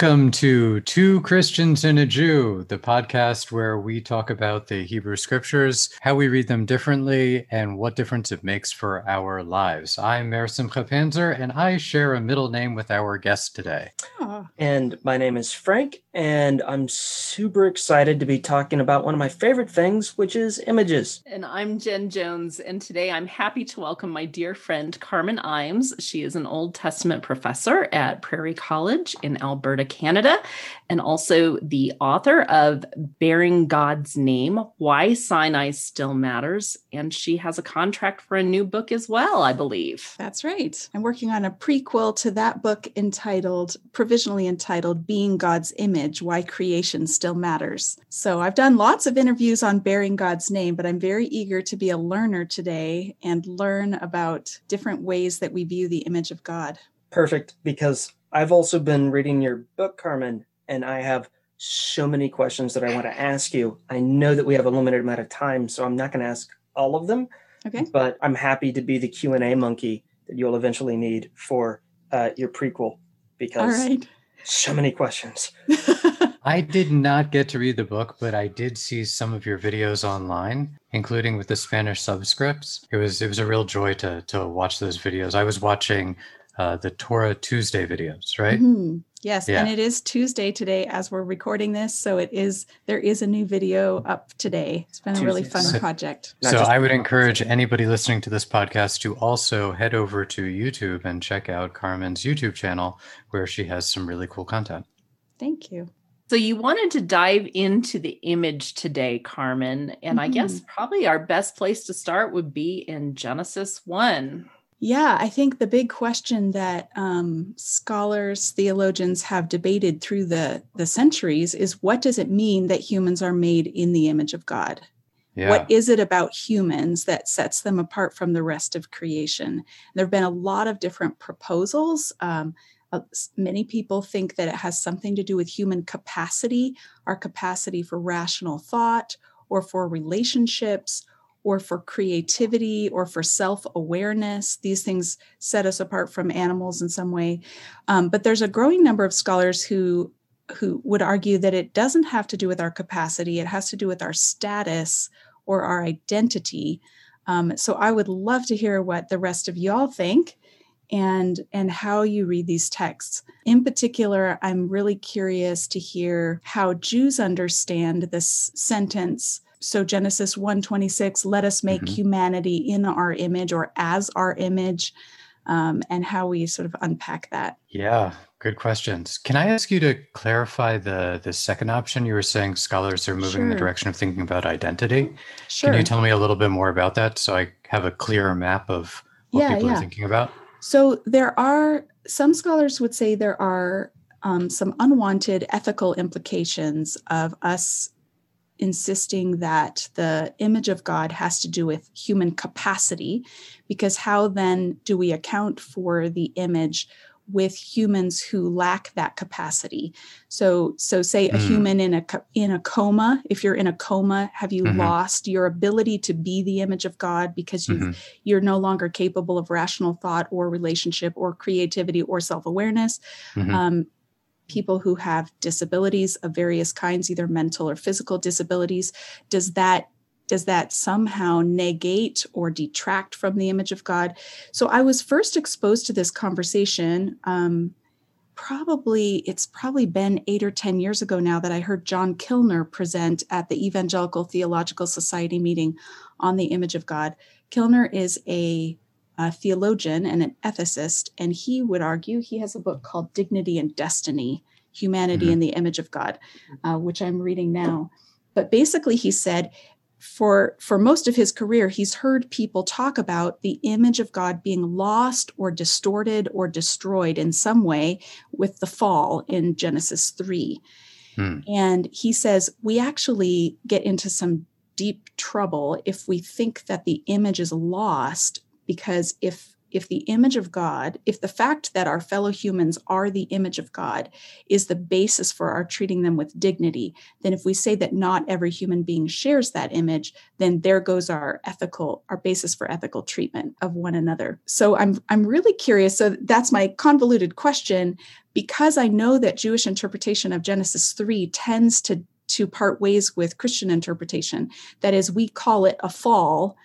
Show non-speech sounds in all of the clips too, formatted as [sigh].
Welcome to Two Christians and a Jew, the podcast where we talk about the Hebrew scriptures, how we read them differently, and what difference it makes for our lives. I'm Meir Simcha Panzer, and I share a middle name with our guest today. Ah. And my name is Frank, and I'm super excited to be talking about one of my favorite things, which is images. And I'm Jen Jones, and today I'm happy to welcome my dear friend Carmen Imes. She is an Old Testament professor at Prairie College in Alberta, Canada, and also the author of Bearing God's Name Why Sinai Still Matters. And she has a contract for a new book as well, I believe. That's right. I'm working on a prequel to that book entitled, provisionally entitled, Being God's Image Why Creation Still Matters. So I've done lots of interviews on bearing God's name, but I'm very eager to be a learner today and learn about different ways that we view the image of God. Perfect, because I've also been reading your book, Carmen, and I have so many questions that I want to ask you. I know that we have a limited amount of time, so I'm not going to ask all of them. Okay. But I'm happy to be the Q and A monkey that you'll eventually need for uh, your prequel because All right. so many questions. [laughs] I did not get to read the book, but I did see some of your videos online, including with the Spanish subscripts. It was it was a real joy to to watch those videos. I was watching uh, the Torah Tuesday videos, right? Mhm. Yes, Yeah. and it is Tuesday today as we're recording this, so it is there is a new video up today. It's been a really fun So- project. So I would encourage anybody listening to this podcast to also head over to YouTube and check out Carmen's YouTube channel, where she has some really cool content. Thank you. So, you wanted to dive into the image today, Carmen. And I guess probably our best place to start would be in Genesis 1. Yeah, I think the big question that um, scholars, theologians have debated through the, the centuries is what does it mean that humans are made in the image of God? Yeah. What is it about humans that sets them apart from the rest of creation? There have been a lot of different proposals. Um, uh, many people think that it has something to do with human capacity, our capacity for rational thought, or for relationships, or for creativity, or for self awareness. These things set us apart from animals in some way. Um, but there's a growing number of scholars who who would argue that it doesn't have to do with our capacity, it has to do with our status or our identity. Um, so I would love to hear what the rest of y'all think and and how you read these texts. In particular, I'm really curious to hear how Jews understand this sentence. So Genesis 1:26, let us make Mhm. humanity in our image or as our image, um, and how we sort of unpack that. Yeah, good questions. Can I ask you to clarify the the second option? You were saying scholars are moving in the direction of thinking about identity. Sure. Can you tell me a little bit more about that so I have a clearer map of what Yeah, people yeah. are thinking about? So there are some scholars would say there are um, some unwanted ethical implications of us insisting that the image of God has to do with human capacity, because how then do we account for the image with humans who lack that capacity? So, so say a Mm. human in a in a coma. If you're in a coma, have you Mhm. lost your ability to be the image of God because you've Mhm. you're no longer capable of rational thought or relationship or creativity or self-awareness Mhm. um, people who have disabilities of various kinds either mental or physical disabilities does that does that somehow negate or detract from the image of god? So i was first exposed to this conversation um, probably it's probably been eight or ten years ago now that i heard john kilner present at the evangelical theological society meeting on the image of god. Kilner is a, a theologian and an ethicist and he would argue he has a book called dignity and destiny humanity Mhm. in the image of god uh, which i'm reading now but basically he said for for most of his career he's heard people talk about the image of god being lost or distorted or destroyed in some way with the fall in genesis 3 Hmm. and he says we actually get into some deep trouble if we think that the image is lost because if if the image of God, if the fact that our fellow humans are the image of God is the basis for our treating them with dignity, then if we say that not every human being shares that image, then there goes our ethical, our basis for ethical treatment of one another. So I'm I'm really curious. So that's my convoluted question. Because I know that Jewish interpretation of Genesis 3 tends to to part ways with Christian interpretation. That is, we call it a fall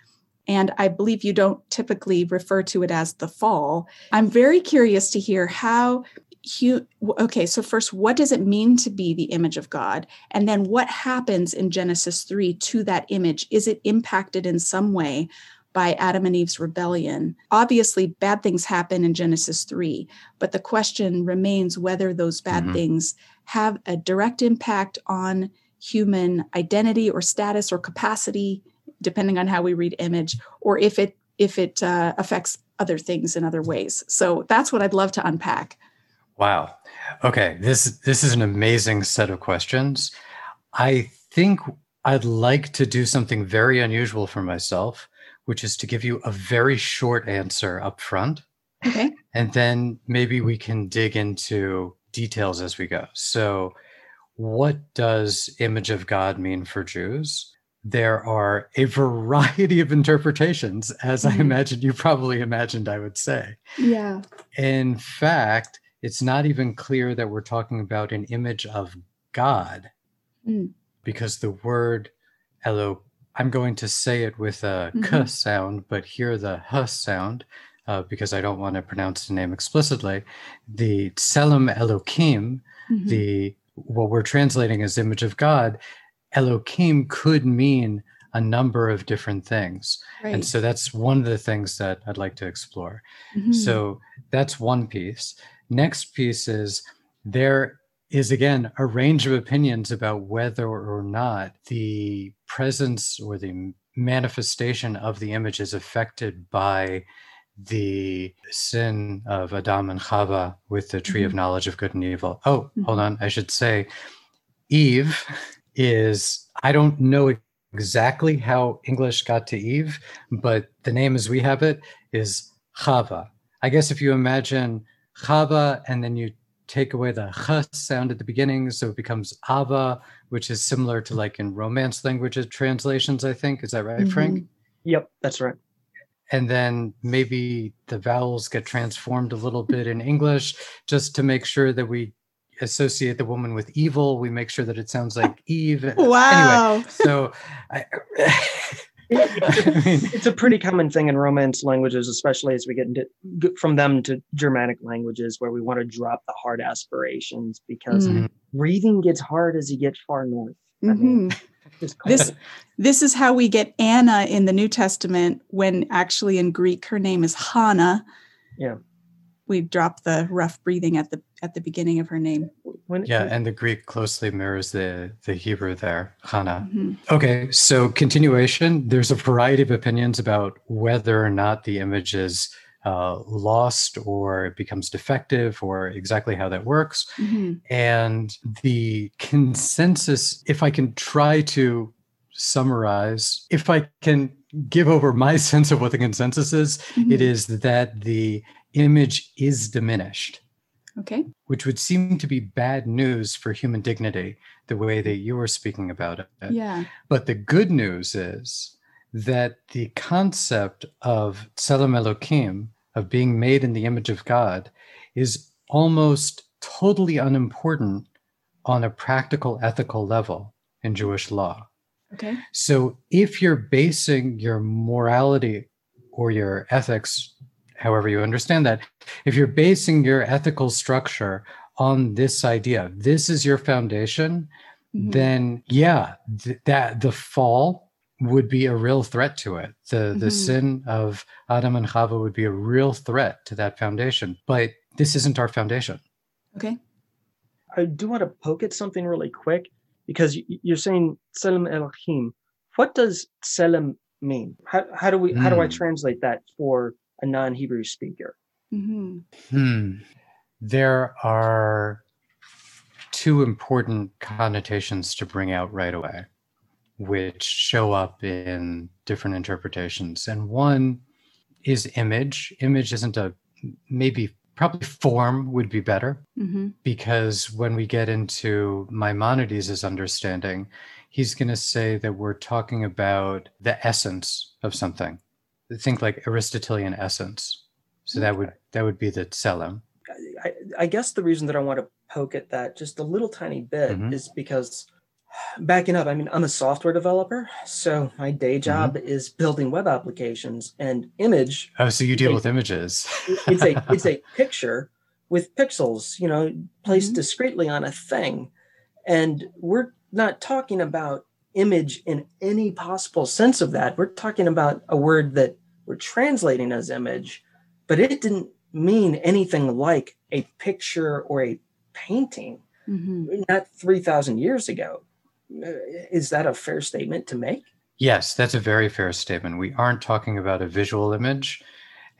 and I believe you don't typically refer to it as the fall. I'm very curious to hear how you, okay, so first, what does it mean to be the image of God? And then what happens in Genesis 3 to that image? Is it impacted in some way by Adam and Eve's rebellion? Obviously, bad things happen in Genesis 3, but the question remains whether those bad mm-hmm. things have a direct impact on human identity or status or capacity depending on how we read image, or if it if it uh, affects other things in other ways. So that's what I'd love to unpack. Wow. Okay, this this is an amazing set of questions. I think I'd like to do something very unusual for myself, which is to give you a very short answer up front. Okay. And then maybe we can dig into details as we go. So, what does image of God mean for Jews? There are a variety of interpretations, as mm-hmm. I imagine you probably imagined I would say. Yeah. In fact, it's not even clear that we're talking about an image of God mm. because the word Elo, I'm going to say it with a mm-hmm. k sound, but hear the h sound uh, because I don't want to pronounce the name explicitly. The Tselem Elohim, mm-hmm. the what we're translating as image of God, Elohim could mean a number of different things. Right. And so that's one of the things that I'd like to explore. Mm-hmm. So that's one piece. Next piece is there is again a range of opinions about whether or not the presence or the manifestation of the image is affected by the sin of Adam and Chava with the tree mm-hmm. of knowledge of good and evil. Oh, mm-hmm. hold on. I should say Eve is I don't know exactly how English got to Eve, but the name as we have it is Chava. I guess if you imagine Chava and then you take away the ch sound at the beginning, so it becomes Ava, which is similar to like in Romance languages translations, I think. Is that right, mm-hmm. Frank? Yep, that's right. And then maybe the vowels get transformed a little bit in English just to make sure that we associate the woman with evil. We make sure that it sounds like Eve. [laughs] Wow. Anyway, so I, I mean, [laughs] it's a pretty common thing in Romance languages, especially as we get into from them to Germanic languages, where we want to drop the hard aspirations because mm-hmm. breathing gets hard as you get far north. Mm-hmm. I mean, mm-hmm. [laughs] this this is how we get Anna in the New Testament when actually in Greek her name is Hannah. Yeah we drop the rough breathing at the at the beginning of her name. When, yeah, and the Greek closely mirrors the the Hebrew there, Hannah. Mm-hmm. Okay, so continuation. There's a variety of opinions about whether or not the image is uh, lost or it becomes defective or exactly how that works. Mm-hmm. And the consensus, if I can try to summarize, if I can give over my [laughs] sense of what the consensus is, mm-hmm. it is that the image is diminished. Okay. Which would seem to be bad news for human dignity, the way that you were speaking about it. Yeah. But the good news is that the concept of Tselem Elohim, of being made in the image of God, is almost totally unimportant on a practical ethical level in Jewish law. Okay. So if you're basing your morality or your ethics however you understand that, if you're basing your ethical structure on this idea, this is your foundation, mm-hmm. then yeah, th- that the fall would be a real threat to it. The mm-hmm. the sin of Adam and Chava would be a real threat to that foundation. But this isn't our foundation. Okay. I do want to poke at something really quick because you're saying Tselem Elohim. What does Tselem mean? How, how do we mm. how do I hmm. translate that for a non-Hebrew speaker? Mm-hmm. Hmm. There are two important connotations to bring out right away, which show up in different interpretations. And one is image. Image isn't a maybe probably form would be better mm-hmm. because when we get into Maimonides' understanding, he's going to say that we're talking about the essence of something. Think like Aristotelian essence. So that would that would be the tselem. I, I, guess the reason that I want to poke at that just a little tiny bit mm-hmm. is because backing up, I mean, I'm a software developer, so my day mm-hmm. job mm-hmm. is building web applications and image. Oh, so you deal a, with images? it's a it's a [laughs] picture with pixels, you know, placed mm-hmm. discreetly on a thing, and we're not talking about image in any possible sense of that. We're talking about a word that we're translating as image, but it didn't mean anything like a picture or a painting. Mm-hmm. Not 3,000 years ago is that a fair statement to make? Yes, that's a very fair statement. We aren't talking about a visual image.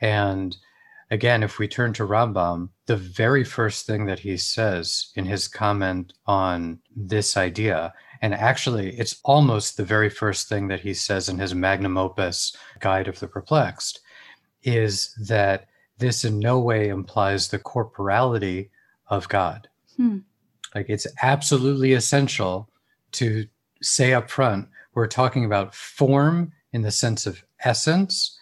And again, if we turn to Rambam, the very first thing that he says in his comment on this idea, and actually it's almost the very first thing that he says in his magnum opus, Guide of the Perplexed, is that this in no way implies the corporality of God. Hmm. Like it's absolutely essential to say up front we're talking about form in the sense of essence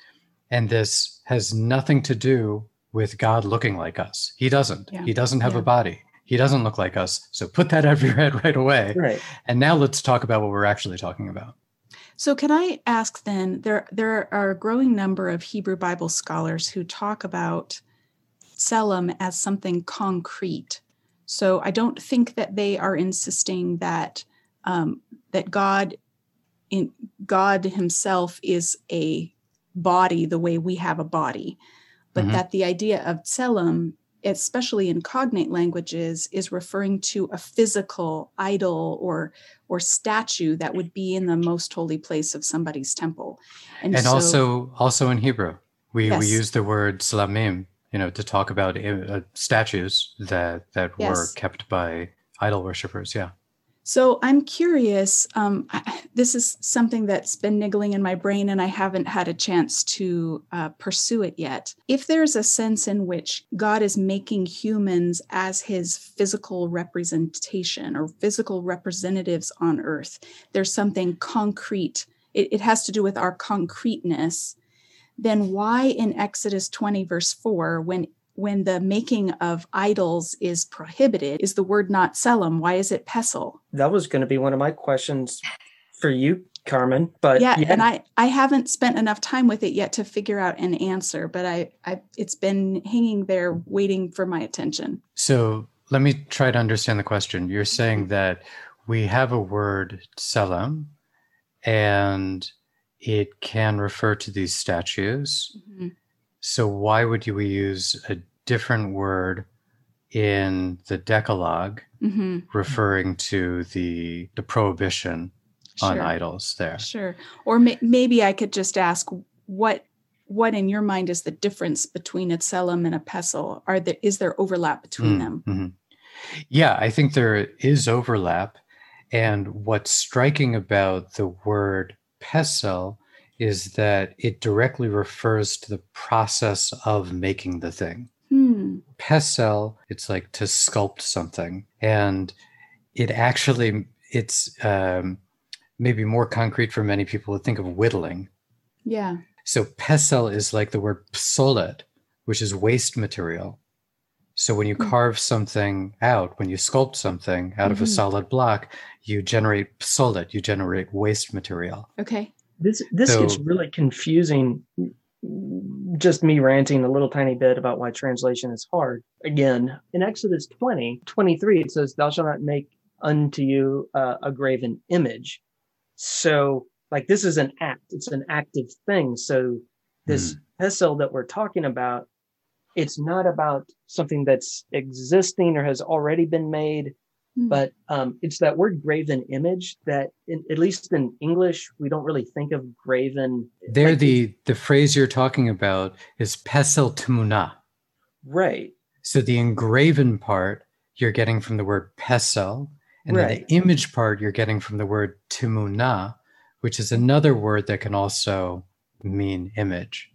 and this has nothing to do with god looking like us he doesn't yeah. he doesn't have yeah. a body he doesn't look like us so put that out of your head right away. Right. And now let's talk about what we're actually talking about. So can i ask then there there are a growing number of hebrew bible scholars who talk about tselem as something concrete. So i don't think that they are insisting that um, that God in God Himself is a body the way we have a body, but mm-hmm. that the idea of tselem, especially in cognate languages, is referring to a physical idol or or statue that would be in the most holy place of somebody's temple. And, and so, also also in Hebrew, we yes. we use the word slamim, you know, to talk about uh, statues that that yes. were kept by idol worshippers. Yeah. So I'm curious. Um, I, [laughs] this is something that's been niggling in my brain, and I haven't had a chance to uh, pursue it yet. If there's a sense in which God is making humans as his physical representation or physical representatives on earth, there's something concrete. It, it has to do with our concreteness. Then why in Exodus 20, verse 4, when when the making of idols is prohibited is the word not tselem why is it pesel that was going to be one of my questions for you carmen but yeah, yeah, and i i haven't spent enough time with it yet to figure out an answer but i i it's been hanging there waiting for my attention. So let me try to understand the question. You're saying that we have a word tselem and it can refer to these statues. Mm-hmm so why would you use a different word in the Decalogue mm-hmm. referring to the the prohibition sure. on idols there? Sure. Or may- maybe I could just ask what what in your mind is the difference between a tselem and a pesel? Are there is there overlap between mm-hmm. them? Mm-hmm. Yeah, I think there is overlap. And what's striking about the word pesel is that it directly refers to the process of making the thing. Hmm. Pesel, it's like to sculpt something. And it actually, it's um, maybe more concrete for many people to think of whittling. Yeah. So pesel is like the word psolet, which is waste material. So when you mm-hmm. carve something out, when you sculpt something out mm-hmm. of a mm-hmm. solid block, you generate psolet, you generate waste material. Okay. This this so, gets really confusing. Just me ranting a little tiny bit about why translation is hard. Again, in Exodus 20, 23, it says, Thou shalt not make unto you uh, a graven image. So, like, this is an act, it's an active thing. So, this mm. pesel that we're talking about, it's not about something that's existing or has already been made. Hmm. But um, it's that word graven image that, in, at least in English, we don't really think of graven. There, like the the phrase you're talking about is pesel tmuna. Right. So the engraven part you're getting from the word pesel, and right. the image part you're getting from the word timuna, which is another word that can also mean image.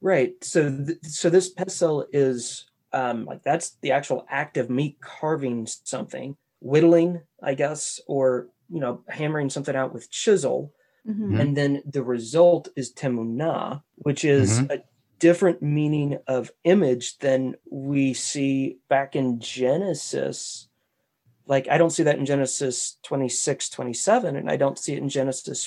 Right. So, th- so this pesel is um, like that's the actual act of me carving something, whittling, I guess, or you know, hammering something out with chisel, Mhm. and then the result is temunah, which is Mhm. a different meaning of image than we see back in Genesis. Like I don't see that in Genesis 26, 27, and I don't see it in Genesis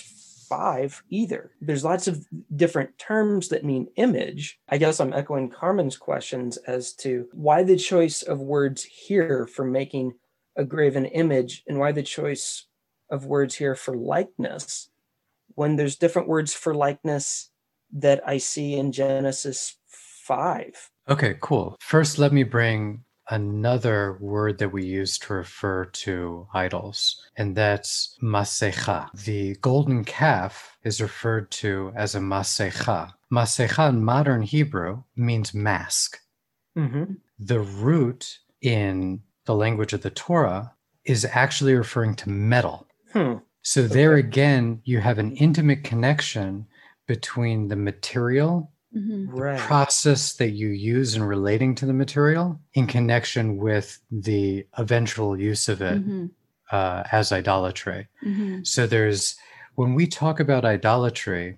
5 either. There's lots of different terms that mean image. I guess I'm echoing Carmen's questions as to why the choice of words here for making a graven image and why the choice of words here for likeness when there's different words for likeness that I see in Genesis 5. Okay, cool. First, let me bring another word that we use to refer to idols, and that's masecha. The golden calf is referred to as a masecha. Masecha in modern Hebrew means mask. Mm-hmm. The root in the language of the Torah is actually referring to metal. Hmm. So there again, you have an intimate connection between the material Mhm. Right. process that you use in relating to the material in connection with the eventual use of it Mhm. uh, as idolatry. Mhm. So there's when we talk about idolatry,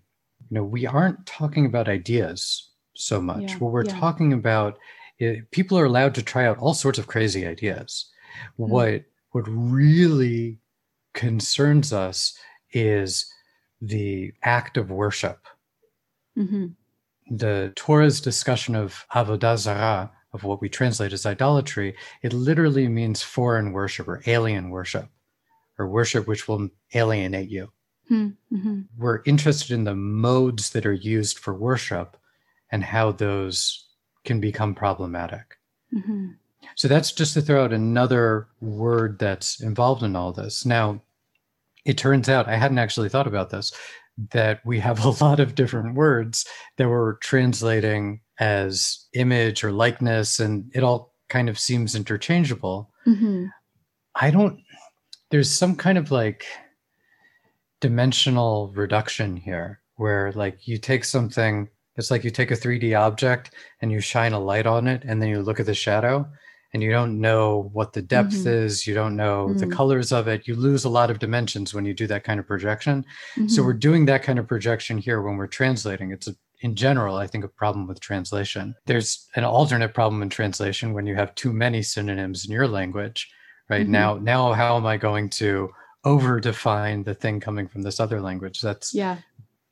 you know, we aren't talking about ideas so much. Yeah, What we're yeah. talking about, i people are allowed to try out all sorts of crazy ideas. Hmm. What what really concerns us is the act of worship Mhm. The Torah's discussion of avodah zarah, of what we translate as idolatry, it literally means foreign worship or alien worship, or worship which will alienate you. Mhm. Mhm. We're interested in the modes that are used for worship and how those can become problematic. Mhm. So that's just to throw out another word that's involved in all this. Now, it turns out I hadn't actually thought about this that we have [laughs] a lot of different words that we're translating as image or likeness, and it all kind of seems interchangeable. Mhm. I don't, there's some kind of like dimensional reduction here where like you take something, it's like you take a 3D object and you shine a light on it, and then you look at the shadow and you don't know what the depth Mhm. is, you don't know the Mhm. colors of it. You lose a lot of dimensions when you do that kind of projection. So Mhm. we're doing that kind of projection here when we're translating. It's a, in general, I think, a problem with translation. There's an alternate problem in translation when you have too many synonyms in your language. Right Mhm. now, now how am I going to over define the thing coming from this other language? That's Yeah.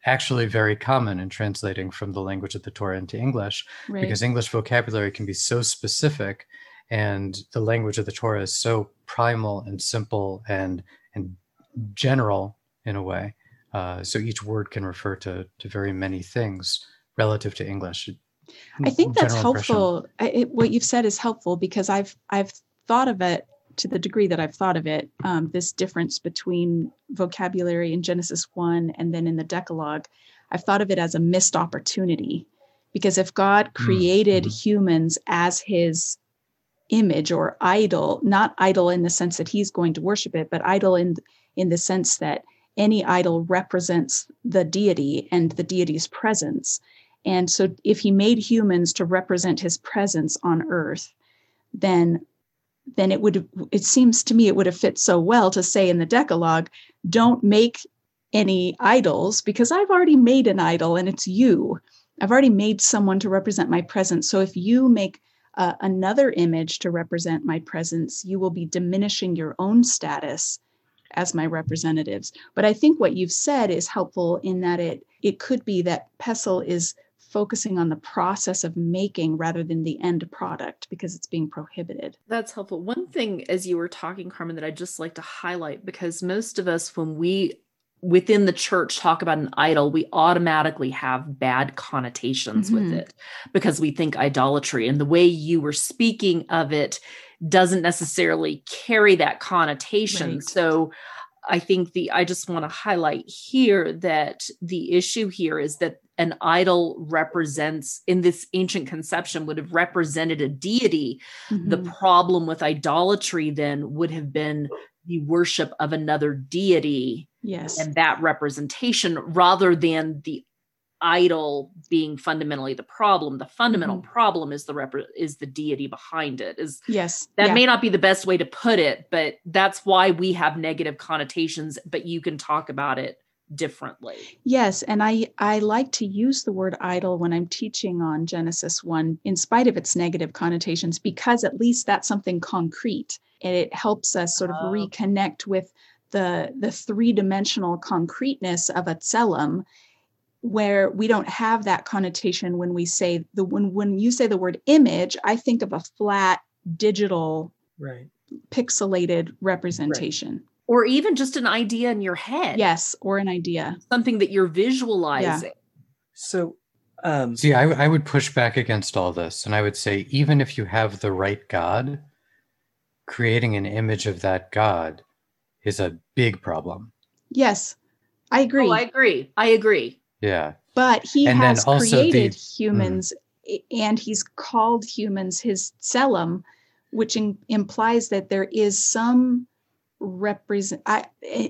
actually very common in translating from the language of the Torah into English Right. because English vocabulary can be so specific and the language of the Torah is so primal and simple and and general in a way. Uh, so each word can refer to to very many things relative to English. I think that's General helpful. I, it, what you've said is helpful because I've I've thought of it to the degree that I've thought of it. Um, this difference between vocabulary in Genesis one and then in the Decalogue, I've thought of it as a missed opportunity, because if God created mhm. humans as His image or idol, not idol in the sense that He's going to worship it, but idol in in the sense that any idol represents the deity and the deity's presence. And so, if he made humans to represent his presence on earth, then then it would it seems to me it would have fit so well to say in the Decalogue, don't make any idols because I've already made an idol and it's you. I've already made someone to represent my presence. So if you make uh, another image to represent my presence, you will be diminishing your own status as my representatives. But I think what you've said is helpful in that it it could be that pesel is focusing on the process of making rather than the end product because it's being prohibited. That's helpful. One thing as you were talking, Carmen, that I'd just like to highlight because most of us, when we within the church talk about an idol, we automatically have bad connotations with Mhm. it because we think idolatry. And the way you were speaking of it doesn't necessarily carry that connotation. Right. So I think the I just want to highlight here that the issue here is that an idol represents in this ancient conception would have represented a deity the Mhm. problem with idolatry then would have been the worship of another deity yes. and that representation rather than the idol being fundamentally the problem the fundamental Mhm. problem is the rep- is the deity behind it is Yes. that yeah. may not be the best way to put it but that's why we have negative connotations but you can talk about it differently Yes, and I I like to use the word idol when I'm teaching on Genesis 1 in spite of its negative connotations because at least that's something concrete and it helps us sort of Oh. reconnect with the the three-dimensional concreteness of a tselem where we don't have that connotation when we say the when when you say the word image I think of a flat digital Right. pixelated representation. or even just an idea in your head Yes, or an idea. something that you're visualizing So, um, See, I, I would push back against all this, and I would say even if you have the right God, creating an image of that God is a big problem. Yes. I agree. oh i agree i agree Yeah. but he And has also the- created humans i- and he's called humans his tselem which in, implies that there is some represent I,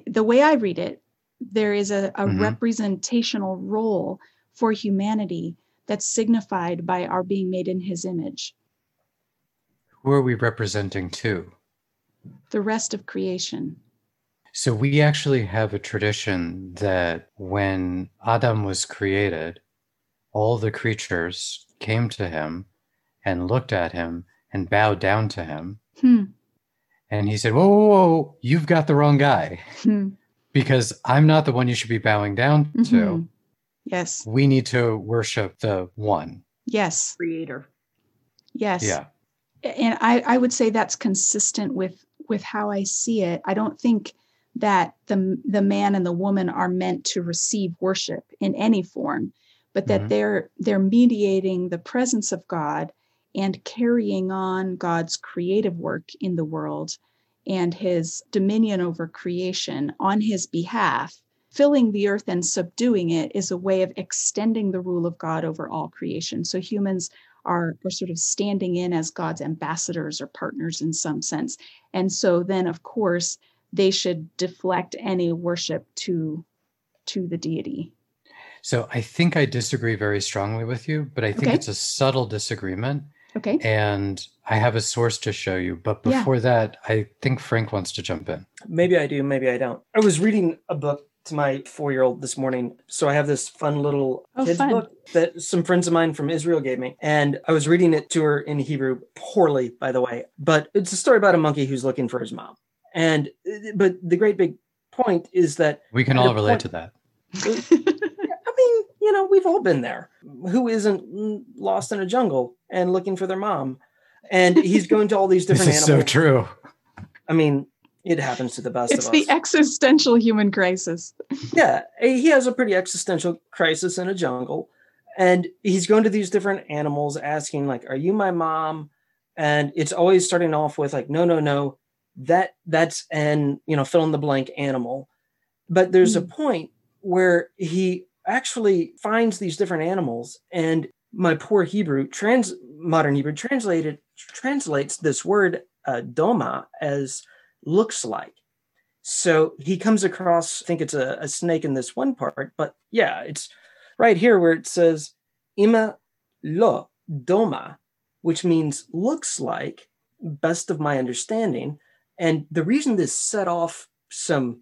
the way i read it there is a, a Mhm. representational role for humanity that's signified by our being made in his image Who are we representing to? the rest of creation So we actually have a tradition that when Adam was created, all the creatures came to him and looked at him and bowed down to him. hmm. And he said, Whoa, whoa, whoa, you've got the wrong guy Hmm. because I'm not the one you should be bowing down to. Mhm. yes We need to worship the one. yes creator yes Yeah. And I, I would say that's consistent with with how I see it. I don't think that the the man and the woman are meant to receive worship in any form, but that Mhm. they're they're mediating the presence of God and carrying on God's creative work in the world and his dominion over creation on his behalf. Filling the earth and subduing it is a way of extending the rule of God over all creation. So humans are, are sort of standing in as God's ambassadors or partners in some sense. And so then, of course, they should deflect any worship to to the deity. So I think I disagree very strongly with you, but I think Okay. it's a subtle disagreement. Okay. And I have a source to show you. But Yeah. before that, I think Frank wants to jump in. maybe I do, maybe I don't. I was reading a book to my four year old this morning. So I have this fun little Oh, kids fun. book that some friends of mine from Israel gave me. And I was reading it to her in Hebrew, poorly, by the way. But it's a story about a monkey who's looking for his mom. And, but the great big point is that We can all relate point- to that. [laughs] I mean, you know, we've all been there. Who isn't lost in a jungle and looking for their mom? And he's going to all these [laughs] This different animals. so true. I mean, it happens to the best it's the existential human crisis. yeah, eh, he has a pretty existential crisis in a jungle, and he's going to these different animals asking, like, "Are you my mom?" And it's always starting off with like, "No, no, no, that that's an you know fill in the blank animal." But there's a point where he actually finds these different animals, and my poor Hebrew trans modern Hebrew translated translates this word uh, doma as looks like. So he comes across, I think it's a, a snake in this one part, but yeah, it's right here where it says ima lo doma, which means looks like, best of my understanding. And the reason this set off some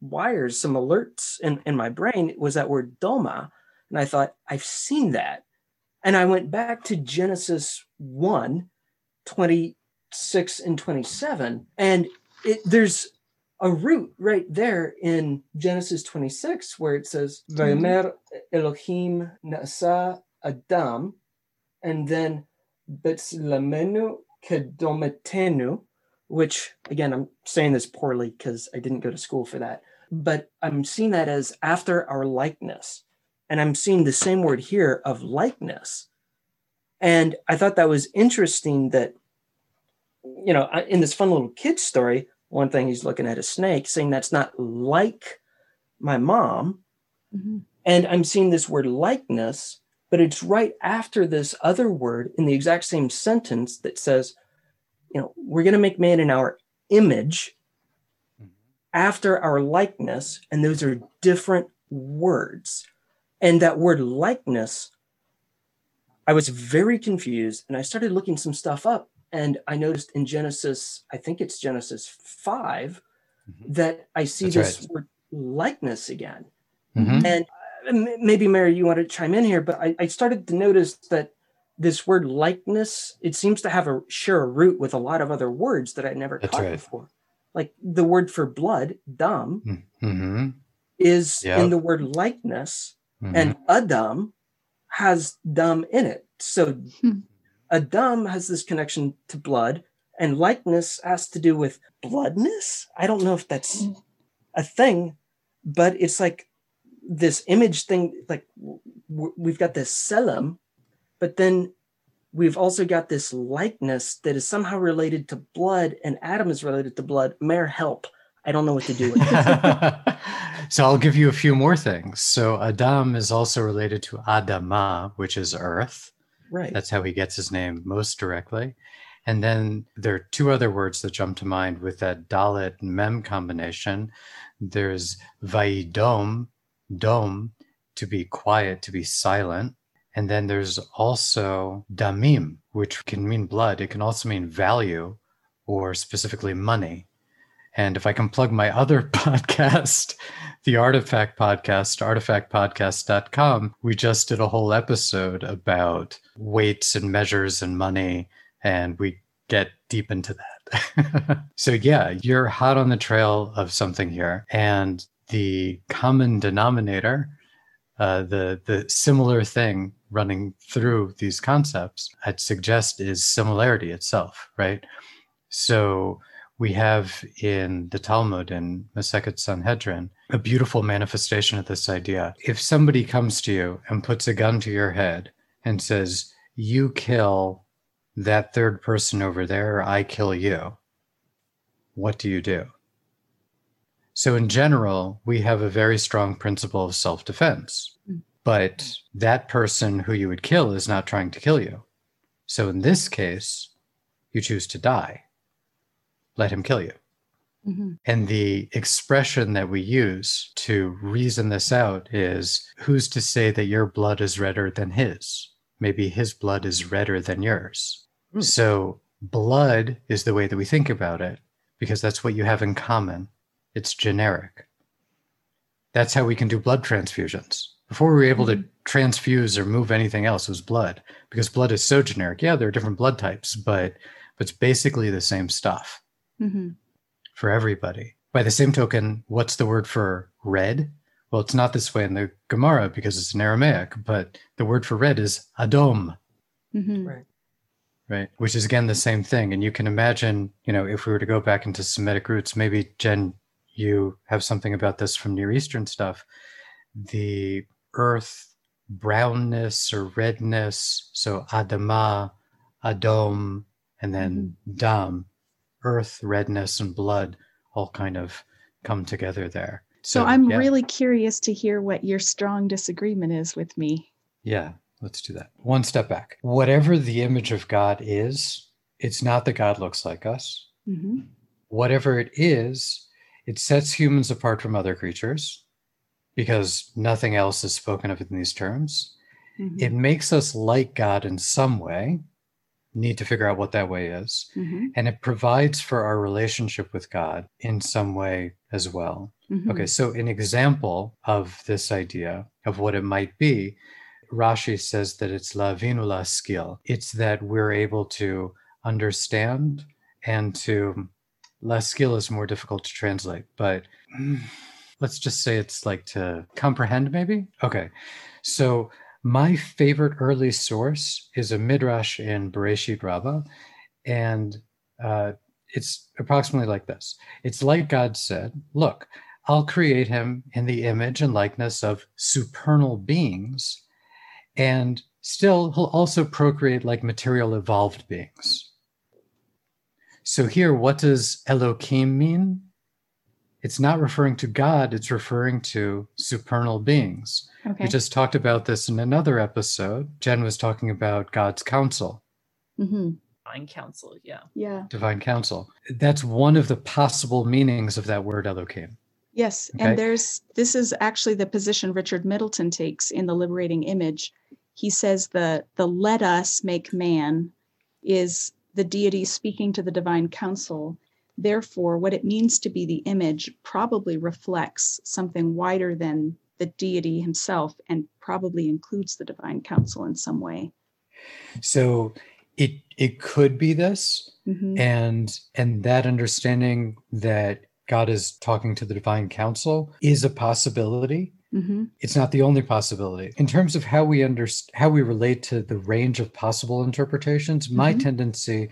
wires, some alerts in, in my brain was that word doma. And I thought, I've seen that. And I went back to Genesis 1, 26 and 27. And it, there's a root right there in Genesis 26 where it says, mm-hmm. Vayomer Elohim nasa Adam, and then Betzlamenu kedometenu, which again, I'm saying this poorly because I didn't go to school for that, but I'm seeing that as after our likeness. And I'm seeing the same word here of likeness. And I thought that was interesting that, you know, in this fun little kid story, one thing he's looking at a snake saying that's not like my mom. Mhm. And I'm seeing this word likeness, but it's right after this other word in the exact same sentence that says, you know, we're going to make man in our image after our likeness. And those are different words. And that word likeness, I was very confused and I started looking some stuff up. And I noticed in Genesis, I think it's Genesis 5, mm-hmm. that I see That's this right. word likeness again. Mm-hmm. And uh, maybe Meir, you want to chime in here, but I, I, started to notice that this word likeness, it seems to have a share a root with a lot of other words that I never That's caught right. before. Like the word for blood, dam, mm-hmm. is yep. in the word likeness, mm-hmm. and Adam has dam in it. So hmm. Adam has this connection to blood, and likeness has to do with bloodness. I don't know if that's a thing, but it's like this image thing. Like we've got this tselem, but then we've also got this likeness that is somehow related to blood, and Adam is related to blood. Meir, help. I don't know what to do with it. [laughs] so I'll give you a few more things. So Adam is also related to Adama, which is earth. Right. That's how he gets his name most directly. And then there are two other words that jump to mind with that Dalet Mem combination. There's Vaidom, dom, to be quiet, to be silent. And then there's also damim, which can mean blood. It can also mean value or specifically money. And if I can plug my other [laughs] podcast, the Artifact Podcast, artifactpodcast.com, we just did a whole episode about weights and measures and money, and we get deep into that. [laughs] so, yeah, you're hot on the trail of something here. And the common denominator, uh, the, the similar thing running through these concepts, I'd suggest is similarity itself, right? So, we have in the Talmud in Masechet Sanhedrin a beautiful manifestation of this idea. If somebody comes to you and puts a gun to your head and says, You kill that third person over there, I kill you, what do you do? So, in general, we have a very strong principle of self defense, hmm. but that person who you would kill is not trying to kill you. So, in this case, you choose to die let him kill you. Mm-hmm. And the expression that we use to reason this out is who's to say that your blood is redder than his? Maybe his blood is redder than yours. Mm. So, blood is the way that we think about it because that's what you have in common. It's generic. That's how we can do blood transfusions. Before we were able mm-hmm. to transfuse or move anything else, it was blood because blood is so generic. Yeah, there are different blood types, but, but it's basically the same stuff mm-hmm. for everybody. By the same token, what's the word for red? Well, it's not this way in the Gemara because it's in Aramaic, but the word for red is Adom. Mm-hmm. Right. Right. Which is again the same thing. And you can imagine, you know, if we were to go back into Semitic roots, maybe Jen, you have something about this from Near Eastern stuff. The earth brownness or redness, so Adama, Adom, and then mm-hmm. Dam earth, redness, and blood all kind of come together there. So, so I'm yeah. really curious to hear what your strong disagreement is with me. Yeah, let's do that. One step back. Whatever the image of God is, it's not that God looks like us. Mm-hmm. Whatever it is, it sets humans apart from other creatures because nothing else is spoken of in these terms. Mm-hmm. It makes us like God in some way need to figure out what that way is. Mm-hmm. And it provides for our relationship with God in some way as well. Mm-hmm. Okay, so an example of this idea of what it might be, Rashi says that it's l'havin ul'haskil. It's that we're able to understand and to less skill is more difficult to translate, but let's just say it's like to comprehend maybe. Okay. So my favorite early source is a midrash in Bereshit Rabbah, and uh, it's approximately like this. It's like God said, "Look, I'll create him in the image and likeness of supernal beings, and still he'll also procreate like material evolved beings." So here, what does Elohim mean? It's not referring to God; it's referring to supernal beings. Okay. We just talked about this in another episode. Jen was talking about God's council. Mm-hmm. Divine council, yeah. Yeah. Divine council. That's one of the possible meanings of that word Elohim. Yes, Okay. and there's this is actually the position Richard Middleton takes in the liberating image. He says the the let us make man is the deity speaking to the divine council. Therefore, what it means to be the image probably reflects something wider than the deity himself and probably includes the divine council in some way. So it it could be this, Mhm. and and that understanding that God is talking to the divine council is a possibility. Mhm. It's not the only possibility. In terms of how we understand how we relate to the range of possible interpretations, my Mhm. tendency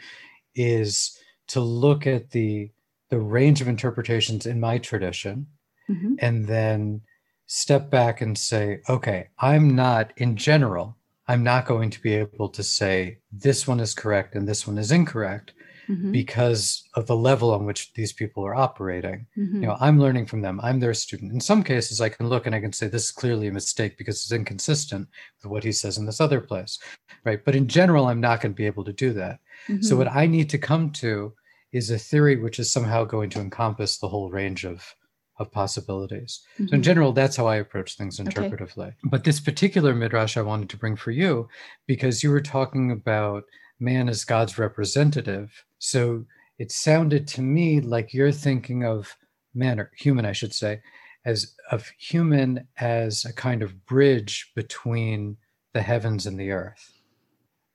is to look at the the range of interpretations in my tradition Mhm. and then step back and say, okay, I'm not in general, I'm not going to be able to say this one is correct and this one is incorrect Mhm. because of the level on which these people are operating. Mhm. You know, I'm learning from them, I'm their student. In some cases, I can look and I can say this is clearly a mistake because it's inconsistent with what he says in this other place, right? But in general, I'm not going to be able to do that. So, what I need to come to is a theory which is somehow going to encompass the whole range of, of possibilities. So in Mhm. general, that's how I approach things Okay. interpretively. But this particular midrash I wanted to bring for you, because you were talking about man as God's representative. So it sounded to me like you're thinking of man or human, I should say, as of human as a kind of bridge between the heavens and the earth,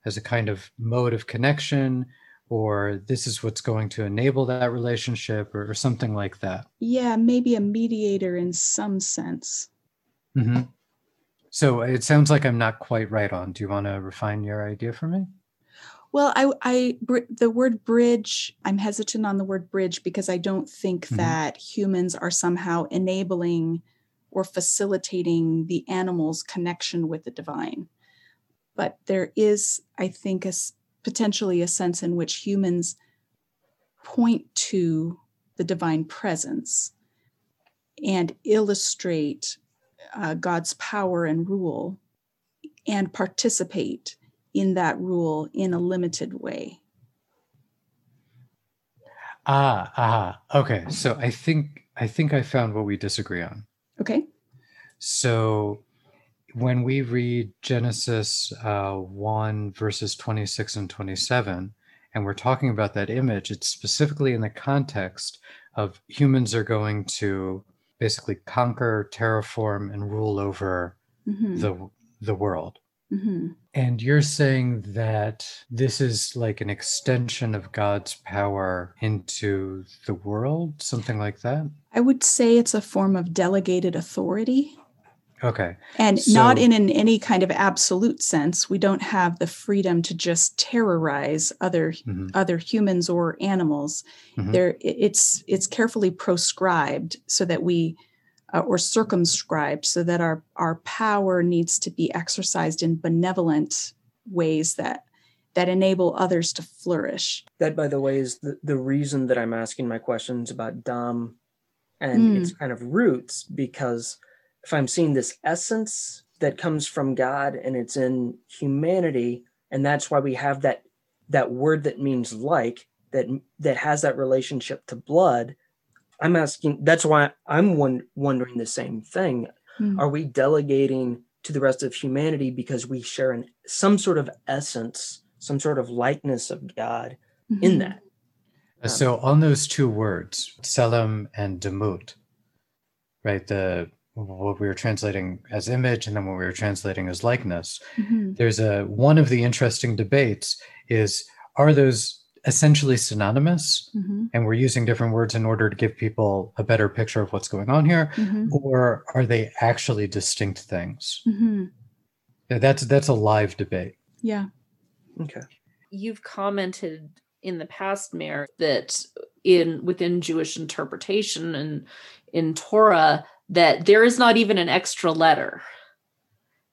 as a kind of mode of connection, or this is what's going to enable that relationship, or, or something like that. yeah, maybe a mediator in some sense. hmm So it sounds like I'm not quite right on. Do you want to refine your idea for me? Well, I, I, br- the word bridge, I'm hesitant on the word bridge because I don't think Mhm. that humans are somehow enabling or facilitating the animal's connection with the divine. But there is, I think, a, potentially a sense in which humans point to the divine presence and illustrate uh, God's power and rule and participate in that rule in a limited way. Ah, ah. Okay. So I think I think I found what we disagree on. Okay. So when we read Genesis uh, 1, verses 26 and 27, and we're talking about that image, it's specifically in the context of humans are going to basically conquer, terraform, and rule over Mhm, the, the world. mhm. And you're saying that this is like an extension of God's power into the world, something like that? I would say it's a form of delegated authority Okay. and not So- in an, any kind of absolute sense. We don't have the freedom to just terrorize other Mhm. other humans or animals. Mhm. There, it's it's carefully proscribed so that we uh, or circumscribed so that our our power needs to be exercised in benevolent ways that that enable others to flourish. That, by the way, is the, the reason that I'm asking my questions about dam and Mm. its kind of roots, because if I'm seeing this essence that comes from God and it's in humanity, and that's why we have that that word that means like that that has that relationship to blood. I'm asking. That's why I'm one, wondering the same thing. Mm. Are we delegating to the rest of humanity because we share an, some sort of essence, some sort of likeness of God in Mhm. that? Uh, So on those two words, Tselem and Demut, right? The what we were translating as image and then what we were translating as likeness. Mhm. There's a one of the interesting debates is are those essentially synonymous? Mhm. And we're using different words in order to give people a better picture of what's going on here, Mhm. or are they actually distinct things? Mhm. That's that's a live debate. Yeah. Okay. You've commented in the past, Meir, that in within Jewish interpretation and in Torah that there is not even an extra letter.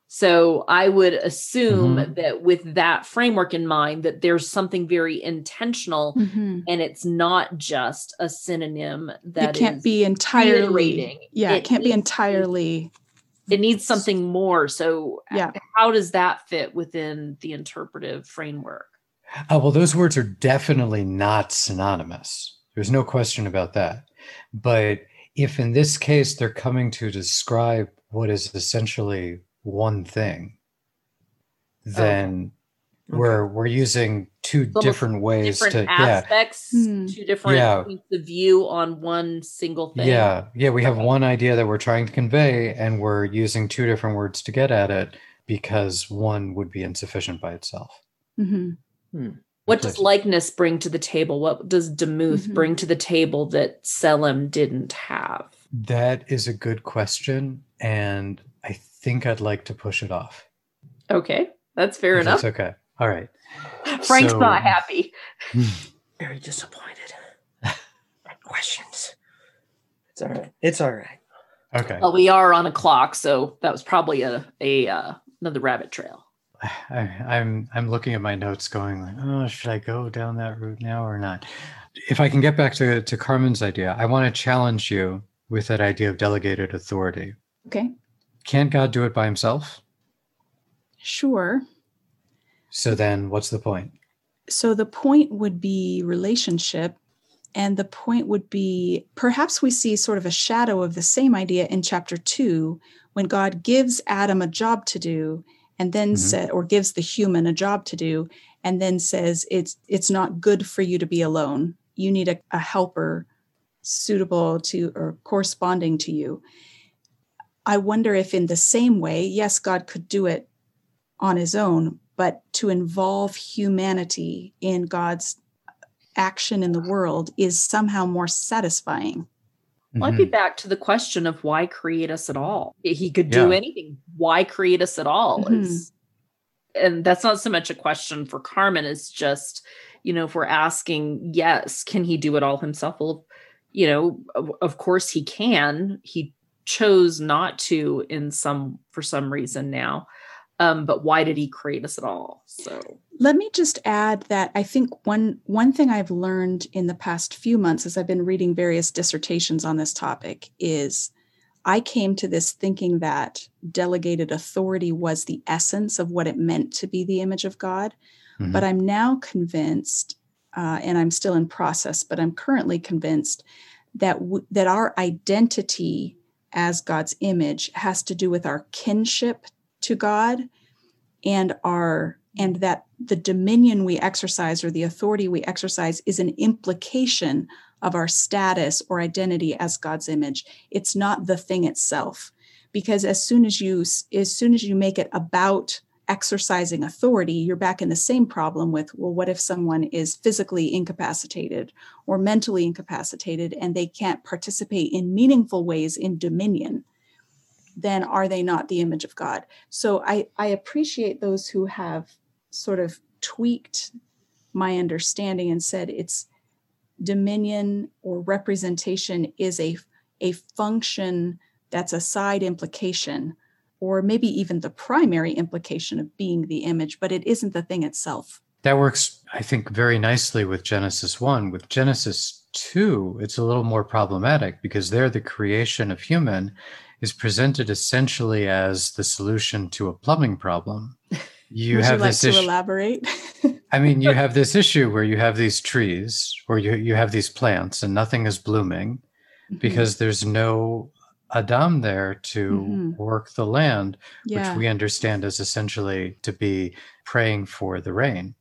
So I would assume Mhm. that with that framework in mind, that there's something very intentional Mhm. and it's not just a synonym that it can't is be entirely reiterating. yeah it, It can't be needs be- entirely it needs something more. So Yeah. how does that fit within the interpretive framework? Uh, well, those words are definitely not synonymous. There's no question about that. But if in this case they're coming to describe what is essentially one thing, then Okay. we're we're using two almost different ways different to yeah aspects, Hmm. two different Yeah. points of view on one single thing. yeah yeah we have one idea that we're trying to convey and we're using two different words to get at it because one would be insufficient by itself hmm What does likeness bring to the table? What does Demuth Mhm. bring to the table that Tselem didn't have? that is a good question and i think i'd like to push it off Okay, that's fair if enough. that's okay all right Frank's So- not happy. Very disappointed. Questions. It's all right. It's all right. okay Well, we are on a clock, so that was probably a a uh, another rabbit trail. I, I'm I'm looking at my notes, going like, oh, should I go down that route now or not? If I can get back to to Carmen's idea, I want to challenge you with that idea of delegated authority. Okay, Can't God do it by Himself? sure. So then, what's the point? So the point would be relationship. And the point would be perhaps we see sort of a shadow of the same idea in chapter two when God gives Adam a job to do and then Mhm. said or gives the human a job to do and then says it's it's not good for you to be alone. You need a, a helper suitable to or corresponding to you. I wonder if in the same way, yes, God could do it on his own, but to involve humanity in God's action in the world is somehow more satisfying. Well, I'd be back to the question of why create us at all. He could do Yeah. anything. Why create us at all? Mhm. Is and that's not so much a question for Carmen. It's just, you know, if we're asking, yes, can he do it all himself? Well, you know, of, of course he can. He chose not to in some for some reason now. Um, but why did he create us at all? So Let me just add that I think one one thing I've learned in the past few months as I've been reading various dissertations on this topic is I came to this thinking that delegated authority was the essence of what it meant to be the image of God. Mhm. But I'm now convinced, uh, and I'm still in process, but I'm currently convinced that w- that our identity as God's image has to do with our kinship to God and our and that the dominion we exercise or the authority we exercise is an implication of our status or identity as God's image. It's not the thing itself. Because as soon as you as soon as you make it about exercising authority, you're back in the same problem with, well, what if someone is physically incapacitated or mentally incapacitated and they can't participate in meaningful ways in dominion? Then are they not the image of God? So I, I appreciate those who have sort of tweaked my understanding and said it's dominion or representation is a, a function that's a side implication or maybe even the primary implication of being the image, but it isn't the thing itself. That works, I think, very nicely with Genesis 1. With Genesis 2, it's a little more problematic because there the creation of human is presented essentially as the solution to a plumbing problem. [laughs] You Would have you like this to issue. elaborate? [laughs] I mean, you [laughs] have this issue where you have these trees, or you, you have these plants, and nothing is blooming Mhm. because there's no Adam there to Mhm. work the land, yeah. which we understand as essentially to be praying for the rain,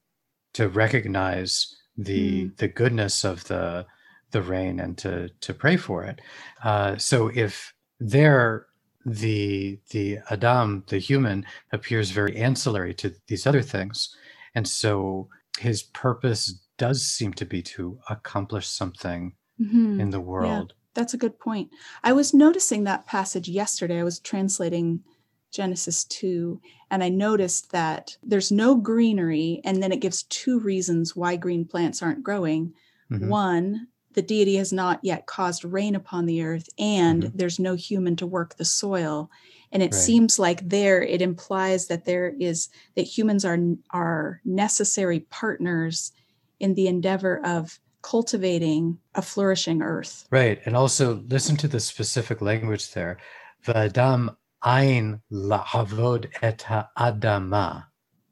to recognize the the goodness of the the rain and to to pray for it. Uh, so if there the the Adam, the human, appears very ancillary to these other things, and so his purpose does seem to be to accomplish something Mhm. in the world. That's a good point. I was noticing that passage yesterday. I was translating Genesis 2, and I noticed that there's no greenery, and then it gives two reasons why green plants aren't growing. Mhm. One, the deity has not yet caused rain upon the earth, and Mhm. there's no human to work the soil. And it Right. seems like there it implies that there is that humans are are necessary partners in the endeavor of cultivating a flourishing earth. Right. And also listen to the specific language there. V'adam ein la'avod et ha'adama.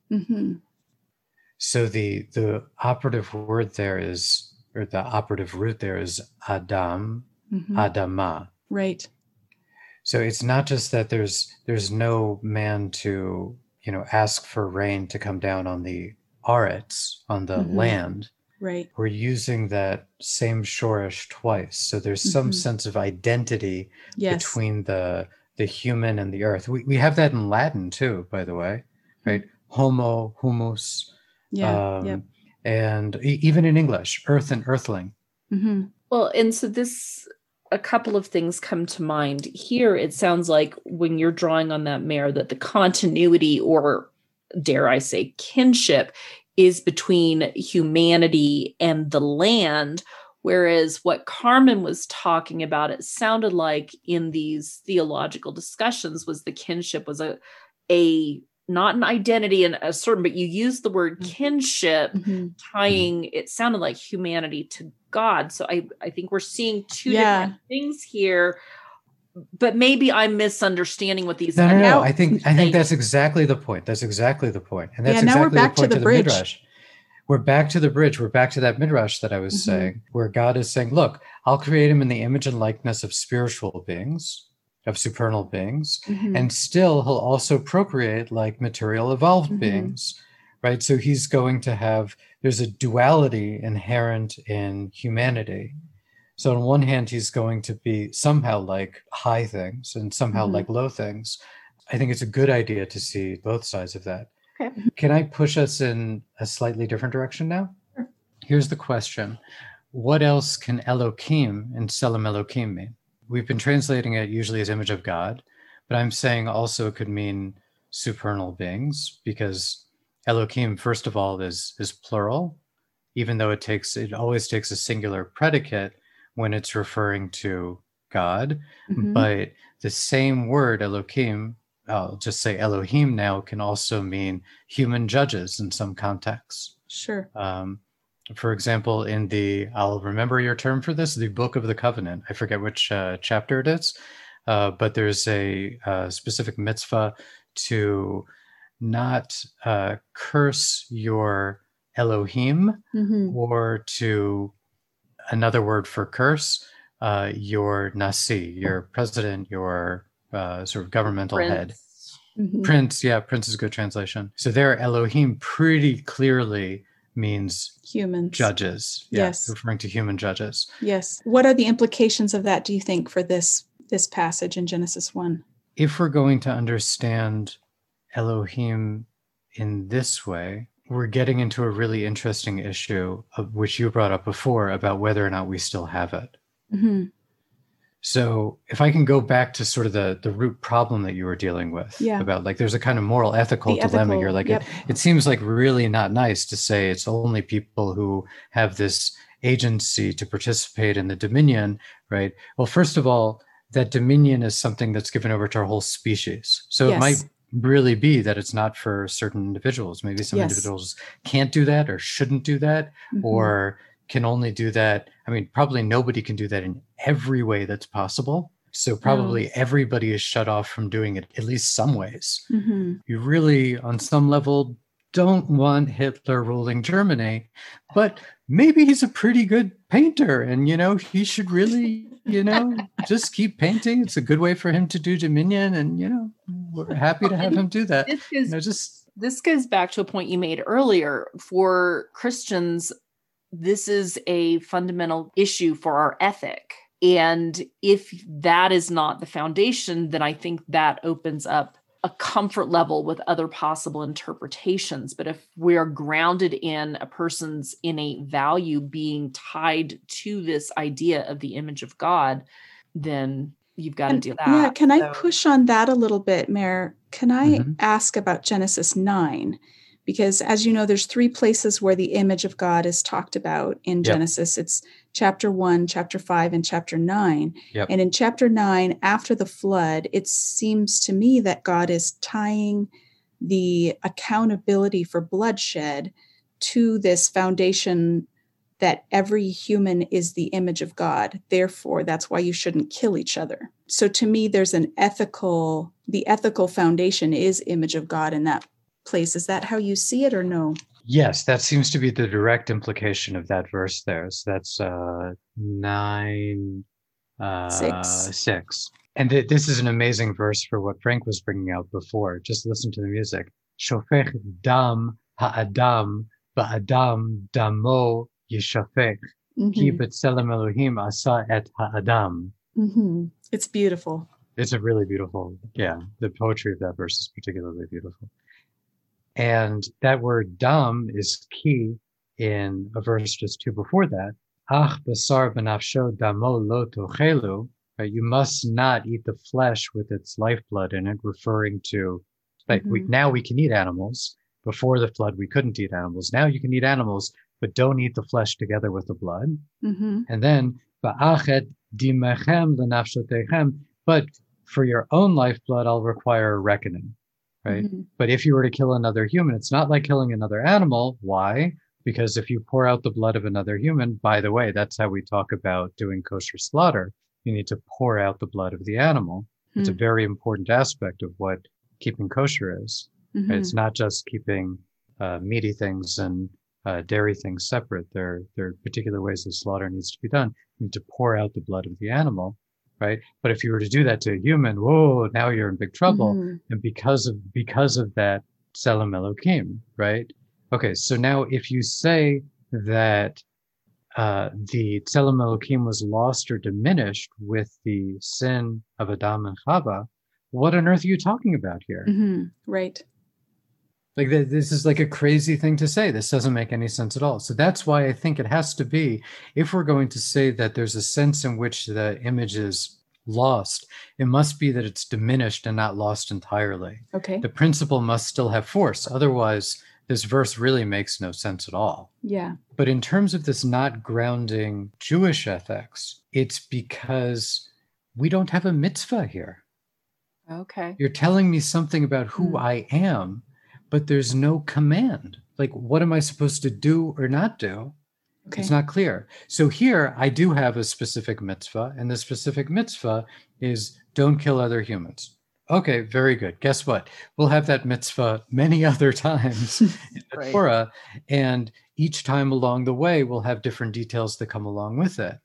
hmm So the the operative word there is, or the operative root there is Adam, hmm Adama. Right. So it's not just that there's there's no man to you know ask for rain to come down on the Aretz on the Mhm. land. Right. We're using that same shorish twice, so there's some Mhm. sense of identity Yes. between the the human and the earth. We we have that in Latin too, by the way, right? Homo, humus, yeah. um, yep. And e- even in English, earth and earthling. hmm Well, and so this, a couple of things come to mind. Here, it sounds like when you're drawing on that Meir, that the continuity, or dare I say, kinship, is between humanity and the land. Whereas what Carmen was talking about, it sounded like in these theological discussions was the kinship was a a not an identity and a certain, but you use the word Mhm. kinship hmm tying it sounded like humanity to god so i i think we're seeing two Yeah. different things here but maybe i'm misunderstanding what these No, no, no. I think I think that's exactly the point. That's exactly the. And that's Yeah, now we're exactly back the to point the of the bridge. midrash. We're back to the bridge. We're back to that midrash that I was Mhm. saying, where God is saying, "Look, I'll create him in the image and likeness of spiritual beings, of supernal beings, hmm and still he'll also procreate like material evolved Mhm. beings." Right? So he's going to have there's a duality inherent in humanity. So on one hand, he's going to be somehow like high things and somehow Mhm. like low things. I think it's a good idea to see both sides of that. Okay. Can I push us in a slightly different direction now? Sure. Here's the question. What else can Elohim and Tselem Elohim mean? We've been translating it usually as image of God, but I'm saying also it could mean supernal beings because Elohim, first of all, is is plural, even though it takes it always takes a singular predicate when it's referring to God. Mhm. But the same word Elohim, I'll just say Elohim now, can also mean human judges in some contexts. Sure. Um, for example, in the, I'll remember your term for this, the Book of the Covenant. I forget which uh, chapter it is, uh, but there's a, uh specific mitzvah to not uh, curse your Elohim hmm or to another word for curse, uh, your Nasi, your president, your uh, sort of governmental head. Prince. hmm Prince, yeah, Prince is a good translation. So there, Elohim pretty clearly means Humans. judges. Yeah, Yes. referring to human judges. Yes. What are the implications of that? Do you think for this this passage in Genesis one? If we're going to understand Elohim in this way, we're getting into a really interesting issue, of which you brought up before, about whether or not we still have it. hmm So if I can go back to sort of the the root problem that you were dealing with Yeah. about like there's a kind of moral ethical The dilemma ethical- here. Like yep. it, it seems like really not nice to say it's only people who have this agency to participate in the dominion, right? Well, first of all, that dominion is something that's given over to our whole species. So it might really be that it's not for certain individuals. Maybe some Yes. individuals can't do that or shouldn't do that Mhm. or can only do that. I mean, probably nobody can do that in every way that's possible. So probably everybody is shut off from doing it, at least some ways. Mhm. You really, on some level, don't want Hitler ruling Germany, but maybe he's a pretty good painter and, you know, he should really, you know, [laughs] just keep painting. It's a good way for him to do dominion. And, you know, we're happy to have him do that. You know, just this goes back to a point you made earlier for christians this is a fundamental issue for our ethic and if that is not the foundation then i think that opens up a comfort level with other possible interpretations but if we're grounded in a person's innate value being tied to this idea of the image of god then you've got to And- do that Yeah, can I push on that a little bit, Meir? Can I Mhm. ask about Genesis 9? Because as you know, there's three places where the image of God is talked about in Yep. Genesis. It's chapter 1, chapter 5, and chapter 9. Yep. And in chapter 9, after the flood, it seems to me that God is tying the accountability for bloodshed to this foundation that every human is the image of God. Therefore, that's why you shouldn't kill each other. So to me, there's an ethical, the ethical foundation is image of God in that place. Is that how you see it or no? Yes, that seems to be the direct implication of that verse there. So that's uh, nine uh, Six. Six. And th- this is an amazing verse for what Frank was bringing out before. Just listen to the music. Shofech dam ha'adam ba'adam damo yishafech ki Mhm. b'tselem Elohim asa et ha'adam. Mhm. It's beautiful. It's a really beautiful, yeah. The poetry of that verse is particularly beautiful. And that word dam is key in a verse just two before that. Ach basar benafsho damo lo tochelu. Right? You must not eat the flesh with its lifeblood in it, referring to like we Mhm. now we can eat animals. Before the flood, we couldn't eat animals. Now you can eat animals, but don't eat the flesh together with the blood. hmm And then, "Va'achet dimechem lenafshotechem," but for your own lifeblood, I'll require a reckoning, right? Mhm. But if you were to kill another human, it's not like killing another animal. Why? Because if you pour out the blood of another human, by the way, that's how we talk about doing kosher slaughter. You need to pour out the blood of the animal. It's a Hmm. very important aspect of what keeping kosher is. Mhm. Right? It's not just keeping uh, meaty things and uh, dairy things separate. There, there are particular ways that slaughter needs to be done. You need to pour out the blood of the animal, right? But if you were to do that to a human, whoa, now you're in big trouble. Mhm. And because of because of that, Tselem Elohim, right? Okay, so now if you say that uh, the Tzelem Elohim was lost or diminished with the sin of Adam and Chava, what on earth are you talking about here? Mhm. Right. Like th- this is like a crazy thing to say. This doesn't make any sense at all. So that's why I think it has to be, if we're going to say that there's a sense in which the image is lost, it must be that it's diminished and not lost entirely. Okay. The principle must still have force. Otherwise, this verse really makes no sense at all. Yeah. But in terms of this not grounding Jewish ethics, it's because we don't have a mitzvah here. Okay. You're telling me something about who Hmm. I am, but there's no command. Like, what am I supposed to do or not do? Okay. It's not clear. So here I do have a specific mitzvah, and the specific mitzvah is don't kill other humans. Okay, very good. Guess what? We'll have that mitzvah many [laughs] other times [laughs] in the Right. Torah, and each time along the way, we'll have different details that come along with it.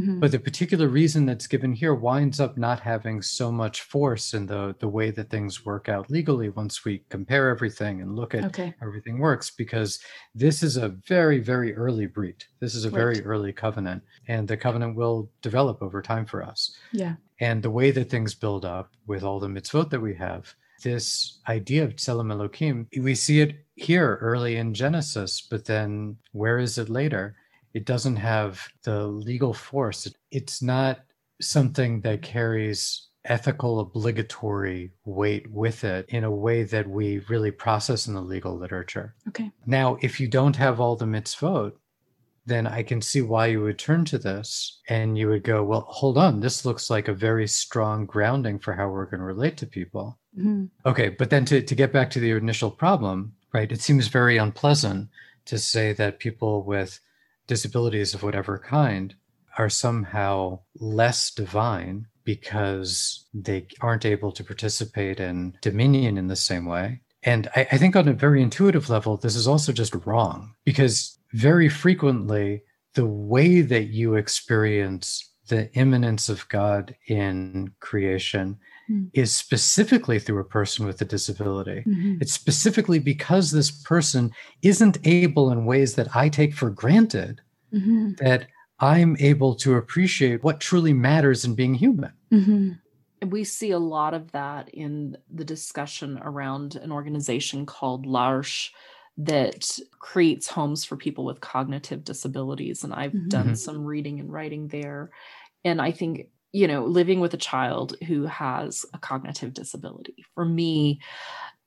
Mhm. But the particular reason that's given here winds up not having so much force in the the way that things work out legally once we compare everything and look at okay. how everything works because this is a very very early brit. This is a very early covenant and the covenant will develop over time for us. Yeah. And the way that things build up with all the mitzvot that we have, this idea of Tselem Elohim, we see it here early in Genesis, but then where is it later? It doesn't have the legal force. It's not something that carries ethical obligatory weight with it in a way that we really process in the legal literature. Okay. Now, if you don't have all the mitzvot, then I can see why you would turn to this and you would go, well, hold on, this looks like a very strong grounding for how we're going to relate to people. Mhm. Okay, but then to, to get back to the initial problem, right, it seems very unpleasant to say that people with disabilities of whatever kind are somehow less divine because they aren't able to participate in dominion in the same way. And I, I think on a very intuitive level, this is also just wrong because very frequently the way that you experience the immanence of God in creation Hmm. is specifically through a person with a disability. Mhm. It's specifically because this person isn't able in ways that I take for granted Mhm. that I'm able to appreciate what truly matters in being human. Mhm. And we see a lot of that in the discussion around an organization called L'Arche that creates homes for people with cognitive disabilities. And I've done Mhm. some reading and writing there. And I think, you know, living with a child who has a cognitive disability, for me,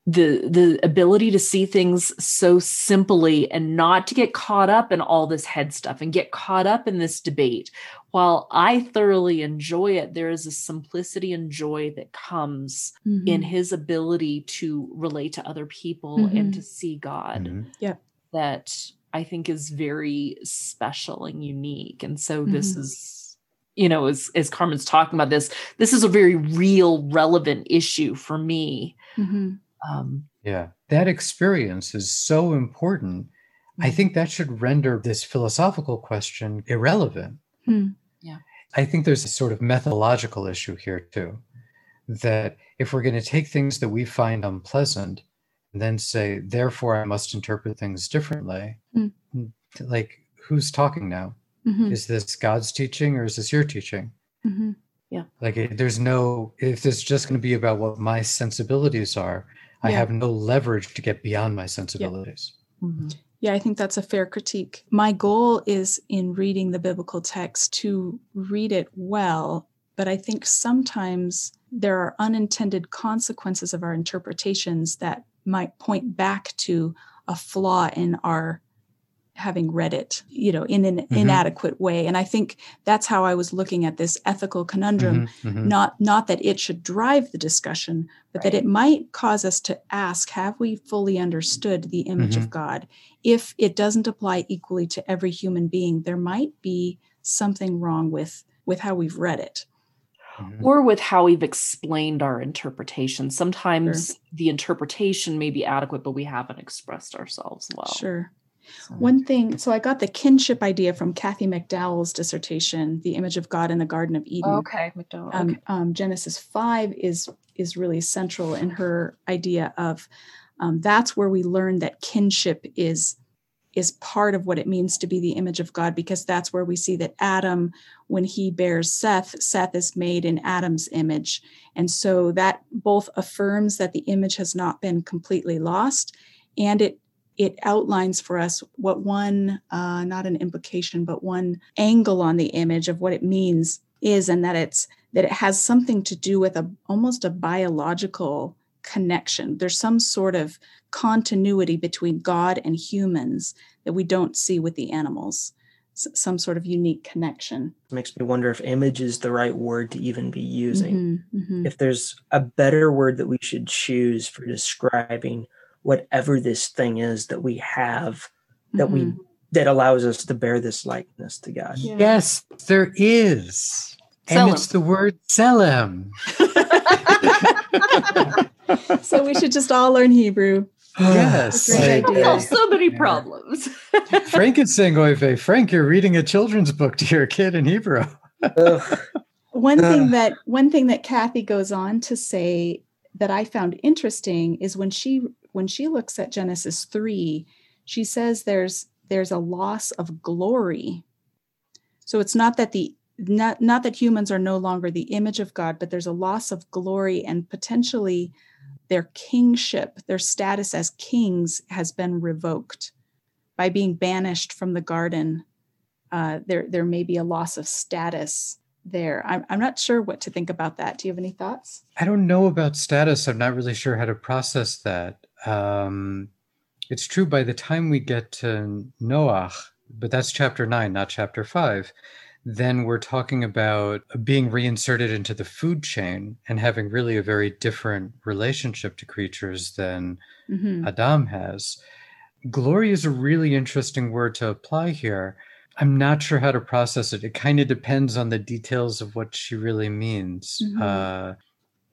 the the ability to see things so simply and not to get caught up in all this head stuff and get caught up in this debate while i thoroughly enjoy it there is a simplicity and joy that comes in Mhm. his ability to relate to other people Mhm. and to see god Mhm. that i think is very special and unique and so this Mhm. is you know as as carmen's talking about this this is a very real relevant issue for me Mhm. um Yeah. That experience is so important. I think that should render this philosophical question irrelevant. Hmm. Yeah. I think there's a sort of methodological issue here too. That if we're going to take things that we find unpleasant and then say, therefore, I must interpret things differently, mm. like who's talking now? Mm-hmm. Is this God's teaching or is this your teaching? Mm-hmm. Yeah. Like there's no, if it's just going to be about what my sensibilities are, yeah. I have no leverage to get beyond my sensibilities. Yeah. Mm-hmm. yeah, I think that's a fair critique. My goal is in reading the biblical text to read it well, but I think sometimes there are unintended consequences of our interpretations that might point back to a flaw in our having read it you know in an mm-hmm. inadequate way and i think that's how i was looking at this ethical conundrum mm-hmm, mm-hmm. not not that it should drive the discussion but right. that it might cause us to ask have we fully understood the image of mm-hmm. god if it doesn't apply equally to every human being there might be something wrong with with how we've read it mm-hmm. or with how we've explained our interpretation sometimes sure. the interpretation may be adequate but we haven't expressed ourselves well sure so. One thing, so I got the kinship idea from Kathy McDowell's dissertation, "The Image of God in the Garden of Eden." Okay, McDowell. Um, okay. Um, Genesis five is is really central in her idea of um, that's where we learn that kinship is is part of what it means to be the image of God, because that's where we see that Adam, when he bears Seth, Seth is made in Adam's image, and so that both affirms that the image has not been completely lost, and it it outlines for us what one, uh, not an implication, but one angle on the image of what it means is, and that it's that it has something to do with a almost a biological connection. There's some sort of continuity between God and humans that we don't see with the animals. S- some sort of unique connection. It makes me wonder if image is the right word to even be using. Mm-hmm, mm-hmm. If there's a better word that we should choose for describing whatever this thing is that we have that mm-hmm. we that allows us to bear this likeness to God. Yeah. Yes, there is. And it's the word tselem. [laughs] so we should just all learn Hebrew. Yes. Great idea. so many problems. [laughs] Frank is saying, Oive, Frank, you're reading a children's book to your kid in Hebrew. [laughs] one thing that one thing that Kathy goes on to say that I found interesting is when she when she looks at Genesis 3, she says there's there's a loss of glory. So it's not that the not not that humans are no longer the image of God, but there's a loss of glory and potentially their kingship, their status as kings has been revoked by being banished from the garden. Uh, there, there may be a loss of status there. I'm, I'm not sure what to think about that. Do you have any thoughts? I don't know about status. I'm not really sure how to process that. Um, it's true by the time we get to Noach, but that's chapter nine, not chapter five. Then we're talking about being reinserted into the food chain and having really a very different relationship to creatures than mm-hmm. Adam has. Glory is a really interesting word to apply here I'm not sure how to process it. It kind of depends on the details of what she really means. Mm-hmm. Uh,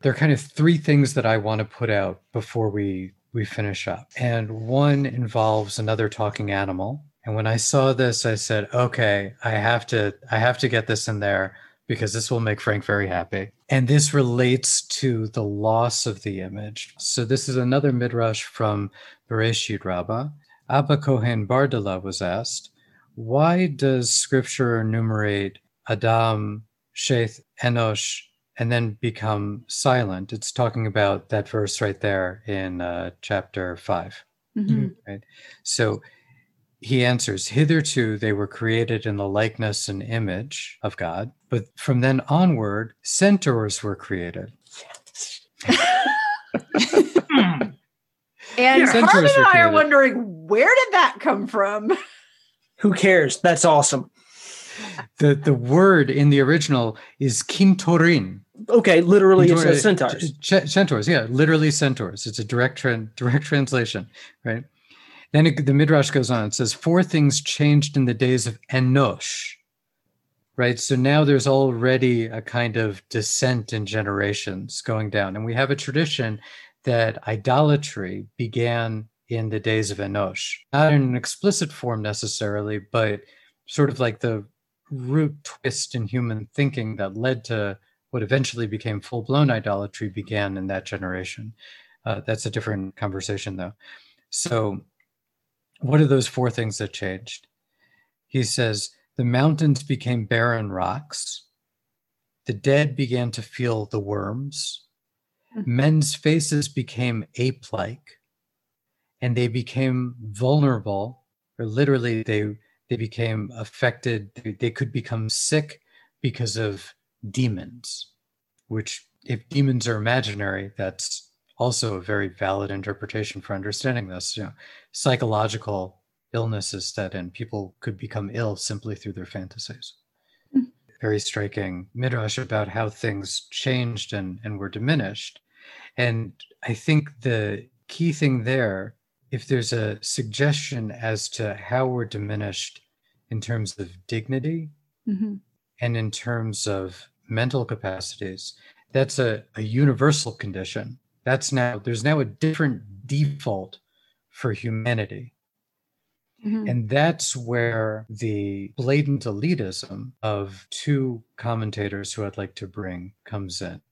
there are kind of three things that I want to put out before we we finish up, and one involves another talking animal. And when I saw this, I said, "Okay, I have to I have to get this in there because this will make Frank very happy." And this relates to the loss of the image. So this is another midrash from Bereshit Rabbah. Abba Kohen Bardala was asked why does scripture enumerate Adam, Sheth, Enosh, and then become silent? It's talking about that verse right there in uh, chapter 5. Mm-hmm. Right? So he answers, Hitherto they were created in the likeness and image of God, but from then onward, centaurs were created. [laughs] and Carmen and I are wondering, where did that come from? Who cares? That's awesome. The the word in the original is kintorin. Okay, literally it's a centaurs. Ch- centaurs, yeah, literally centaurs. It's a direct direct translation, right? Then it, the midrash goes on. It says four things changed in the days of Enosh. Right, so now there's already a kind of descent in generations going down, and we have a tradition that idolatry began in the days of Enosh. Not in an explicit form necessarily, but sort of like the root twist in human thinking that led to what eventually became full blown idolatry began in that generation. Uh, that's a different conversation, though. So, what are those four things that changed? He says the mountains became barren rocks, the dead began to feel the worms, mm-hmm. men's faces became ape like, and they became vulnerable, or literally, they they became affected they could become sick because of demons which if demons are imaginary that's also a very valid interpretation for understanding this you know psychological illnesses that and people could become ill simply through their fantasies mm. very striking midrash about how things changed and, and were diminished and i think the key thing there if there's a suggestion as to how we're diminished in terms of dignity mm-hmm. and in terms of mental capacities, that's a, a universal condition. That's now, there's now a different default for humanity. Mm-hmm. And that's where the blatant elitism of two commentators who I'd like to bring comes in.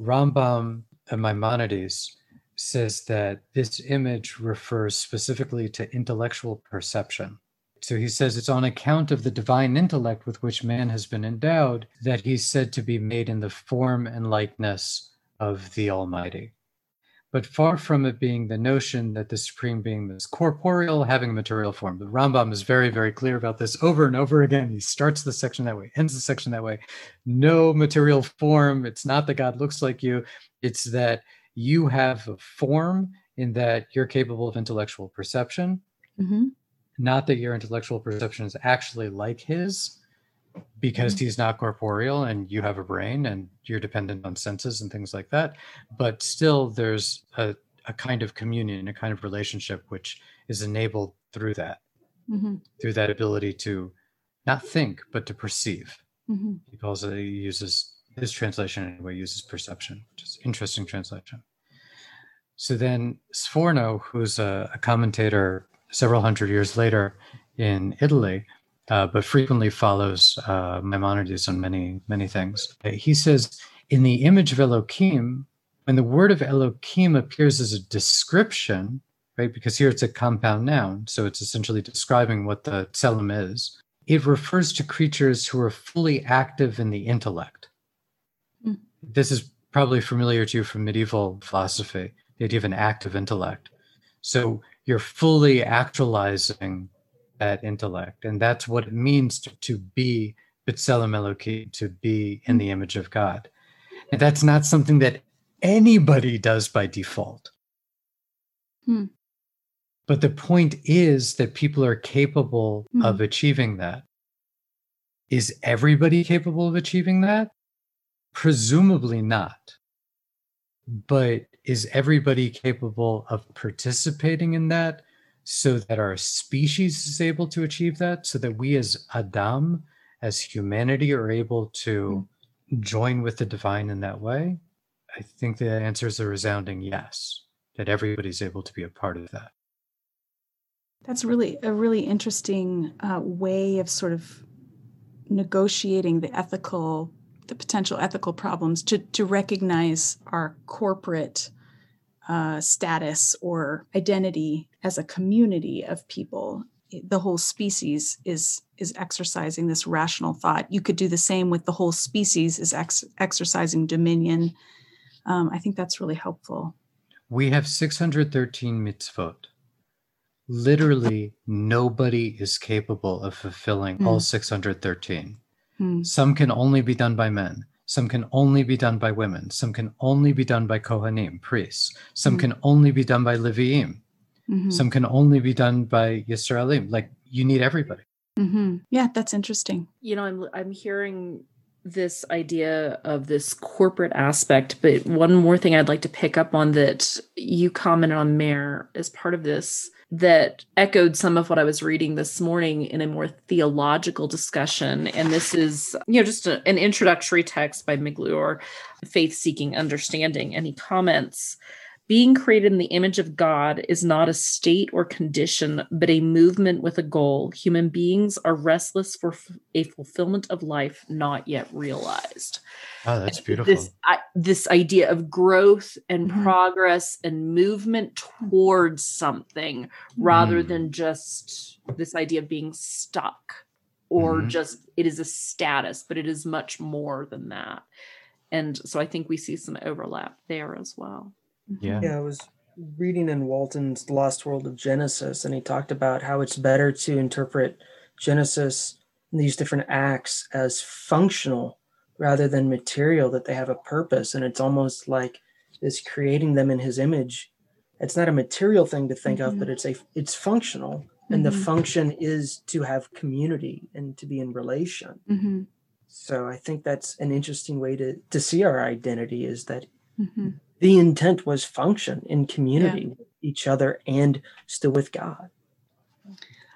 Rambam and Maimonides says that this image refers specifically to intellectual perception. So he says it's on account of the divine intellect with which man has been endowed that he's said to be made in the form and likeness of the Almighty. But far from it being the notion that the Supreme Being is corporeal, having a material form. The Rambam is very, very clear about this over and over again. He starts the section that way, ends the section that way. No material form. It's not that God looks like you, it's that you have a form in that you're capable of intellectual perception. Mm-hmm. Not that your intellectual perception is actually like his, because mm-hmm. he's not corporeal and you have a brain and you're dependent on senses and things like that. But still, there's a, a kind of communion, a kind of relationship which is enabled through that, mm-hmm. through that ability to not think, but to perceive. Mm-hmm. He calls it, he uses his translation anyway uses perception, which is interesting translation. So then Sforno, who's a, a commentator several hundred years later in Italy, uh, but frequently follows uh, Maimonides on many, many things. He says, in the image of Elohim, when the word of Elohim appears as a description, right, because here it's a compound noun, so it's essentially describing what the tselem is, it refers to creatures who are fully active in the intellect this is probably familiar to you from medieval philosophy, the idea of an active intellect. So you're fully actualizing that intellect. And that's what it means to, to be B'Tselem Eloki, to be in the image of God. And that's not something that anybody does by default. Hmm. But the point is that people are capable hmm. of achieving that. Is everybody capable of achieving that? Presumably not. But is everybody capable of participating in that so that our species is able to achieve that? So that we as Adam, as humanity, are able to join with the divine in that way? I think the answer is a resounding yes, that everybody's able to be a part of that. That's really a really interesting uh, way of sort of negotiating the ethical the potential ethical problems to, to recognize our corporate uh, status or identity as a community of people. The whole species is is exercising this rational thought. You could do the same with the whole species is ex- exercising dominion. Um, i think that's really helpful. We have 613 mitzvot. Literally nobody is capable of fulfilling mm. all 613 Hmm. Some can only be done by men. Some can only be done by women. Some can only be done by Kohanim, priests. Some hmm. can only be done by Leviim. Mm-hmm. Some can only be done by Yisraelim. Like you need everybody. Mm-hmm. Yeah, that's interesting. You know, I'm I'm hearing this idea of this corporate aspect, but one more thing I'd like to pick up on that you commented on, Meir, as part of this that echoed some of what I was reading this morning in a more theological discussion. And this is, you know, just a, an introductory text by Migliore, Faith Seeking Understanding. And he comments Being created in the image of God is not a state or condition, but a movement with a goal. Human beings are restless for f- a fulfillment of life not yet realized. Oh, that's beautiful. This, I, this idea of growth and Mhm. progress and movement towards something rather Mm. than just this idea of being stuck or Mhm. just it is a status, but it is much more than that. And so I think we see some overlap there as well. Yeah. Yeah, I was reading in Walton's The Lost World of Genesis, and he talked about how it's better to interpret Genesis and these different acts as functional rather than material, that they have a purpose. And it's almost like this creating them in his image. It's not a material thing to think of, Mhm. but it's a it's functional. And the Mhm. function is to have community and to be in relation. hmm So I think that's an interesting way to, to see our identity is that hmm the intent was function in community with each other and still with God.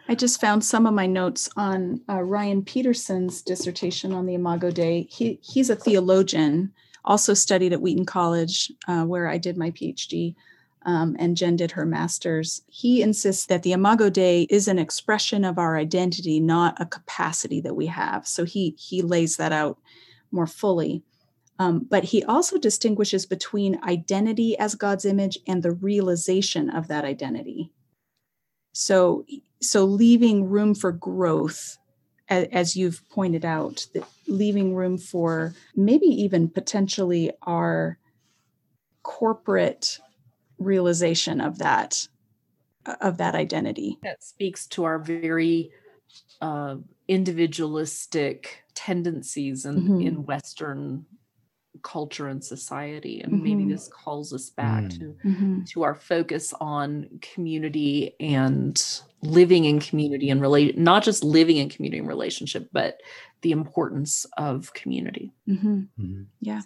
I just found some of my notes on uh, Ryan Peterson's dissertation on the Imago Dei. He, he's a theologian, also studied at Wheaton College, uh, where I did my PhD, um, and Jen did her master's. He insists that the Imago Dei is an expression of our identity, not a capacity that we have. So he he lays that out more fully. Um, but he also distinguishes between identity as God's image and the realization of that identity. So so leaving room for growth as, as you've pointed out that leaving room for maybe even potentially our corporate realization of that of that identity That speaks to our very uh, individualistic tendencies in, Mhm. in Western culture and society. And maybe Mhm. this calls us back Mm. to Mhm. to our focus on community and living in community and relate not just living in community and relationship but the importance of community Mhm. Mhm. yeah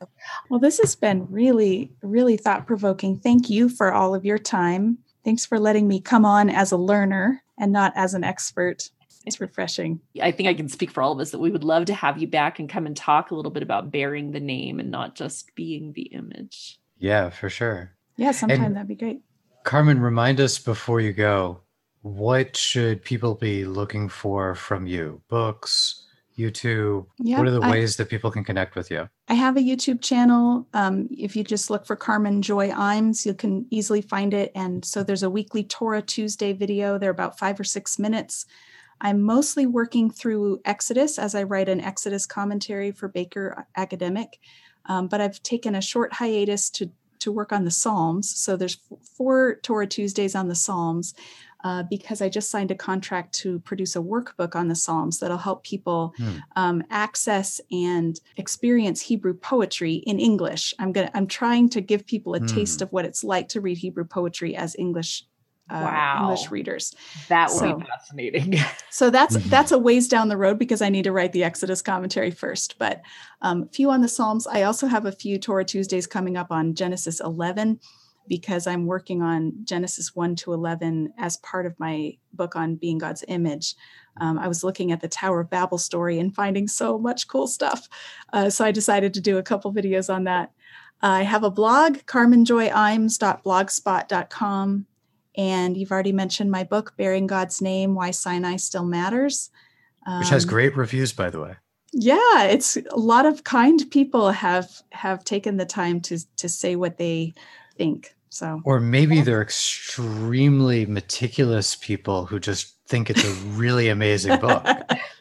well this has been really really thought provoking thank you for all of your time thanks for letting me come on as a learner and not as an expert it's refreshing i think i can speak for all of us that we would love to have you back and come and talk a little bit about bearing the name and not just being the image Yeah, for sure. yeah sometime And- that'd be great Carmen, remind us before you go, what should people be looking for from you? Books, YouTube? Yeah, what are the I- ways that people can connect with you? I have a YouTube channel. Um, if you just look for Carmen Joy Imes, you can easily find it. And so there's a weekly Torah Tuesday video. They're about five or six minutes. I'm mostly working through Exodus as I write an Exodus commentary for Baker Academic. Um, but I've taken a short hiatus to to work on the Psalms. So there's four Torah Tuesdays on the Psalms. Uh, because I just signed a contract to produce a workbook on the Psalms that'll help people Hmm. um, access and experience Hebrew poetry in English. I'm gonna I'm trying to give people a taste Hmm. of what it's like to read Hebrew poetry as English uh, Wow. English readers. that would So- be fascinating [laughs] So that's Mhm. that's a ways down the road because I need to write the Exodus commentary first. But um, a few on the Psalms. I also have a few Torah Tuesdays coming up on Genesis 11 because I'm working on Genesis 1 to 11 as part of my book on being God's image. Um, I was looking at the Tower of Babel story and finding so much cool stuff. Uh, so I decided to do a couple videos on that. I have a blog, carmenjoyimes.blogspot.com. And you've already mentioned my book, Bearing God's Name Why Sinai Still Matters. Which has Um, great reviews, by the way. yeah it's a lot of kind people have have taken the time to to say what they think so Or maybe they're extremely meticulous people who just think it's a really amazing book. [laughs]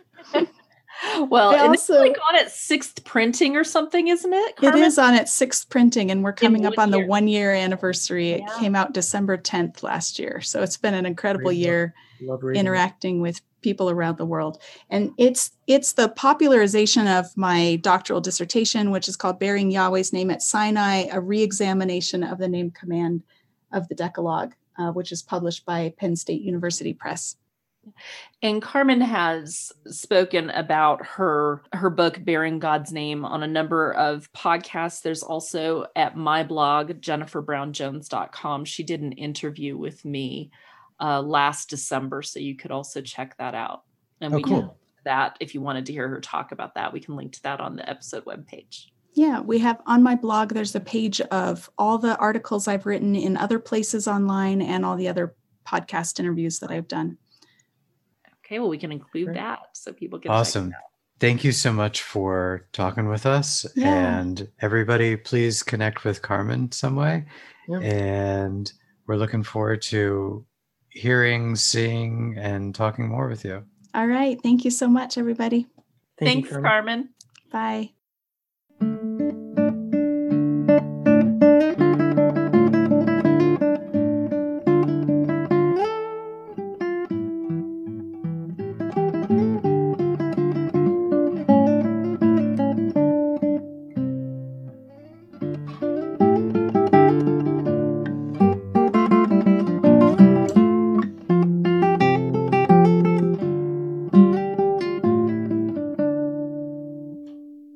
well I and it's like on its sixth printing or something isn't it? It Carmen? is on its sixth printing and we're coming up one on the one year anniversary. It came out december 10th last year. So it's been an incredible Great year Love reading. it. interacting with people around the world. And it's it's the popularization of my doctoral dissertation which is called bearing yahweh's name at sinai a re-examination of the name command of the decalogue uh, which is published by penn state university press and carmen has spoken about her her book bearing god's name on a number of podcasts. There's also at my blog jenniferbrownjones.com she did an interview with me uh, last december so you could also check that out. And Oh, we cool. can that. If you wanted to hear her talk about that we can link to that on the episode webpage. Yeah, we have on my blog, there's a page of all the articles I've written in other places online and all the other podcast interviews that I've done. Okay, well, we can include Great. that so people can. Awesome. Thank you so much for talking with us. Yeah. And everybody, please connect with Carmen some way. Yeah. And we're looking forward to hearing, seeing, and talking more with you. All right. Thank you so much, everybody. Thank Thanks, you, Carmen. Bye.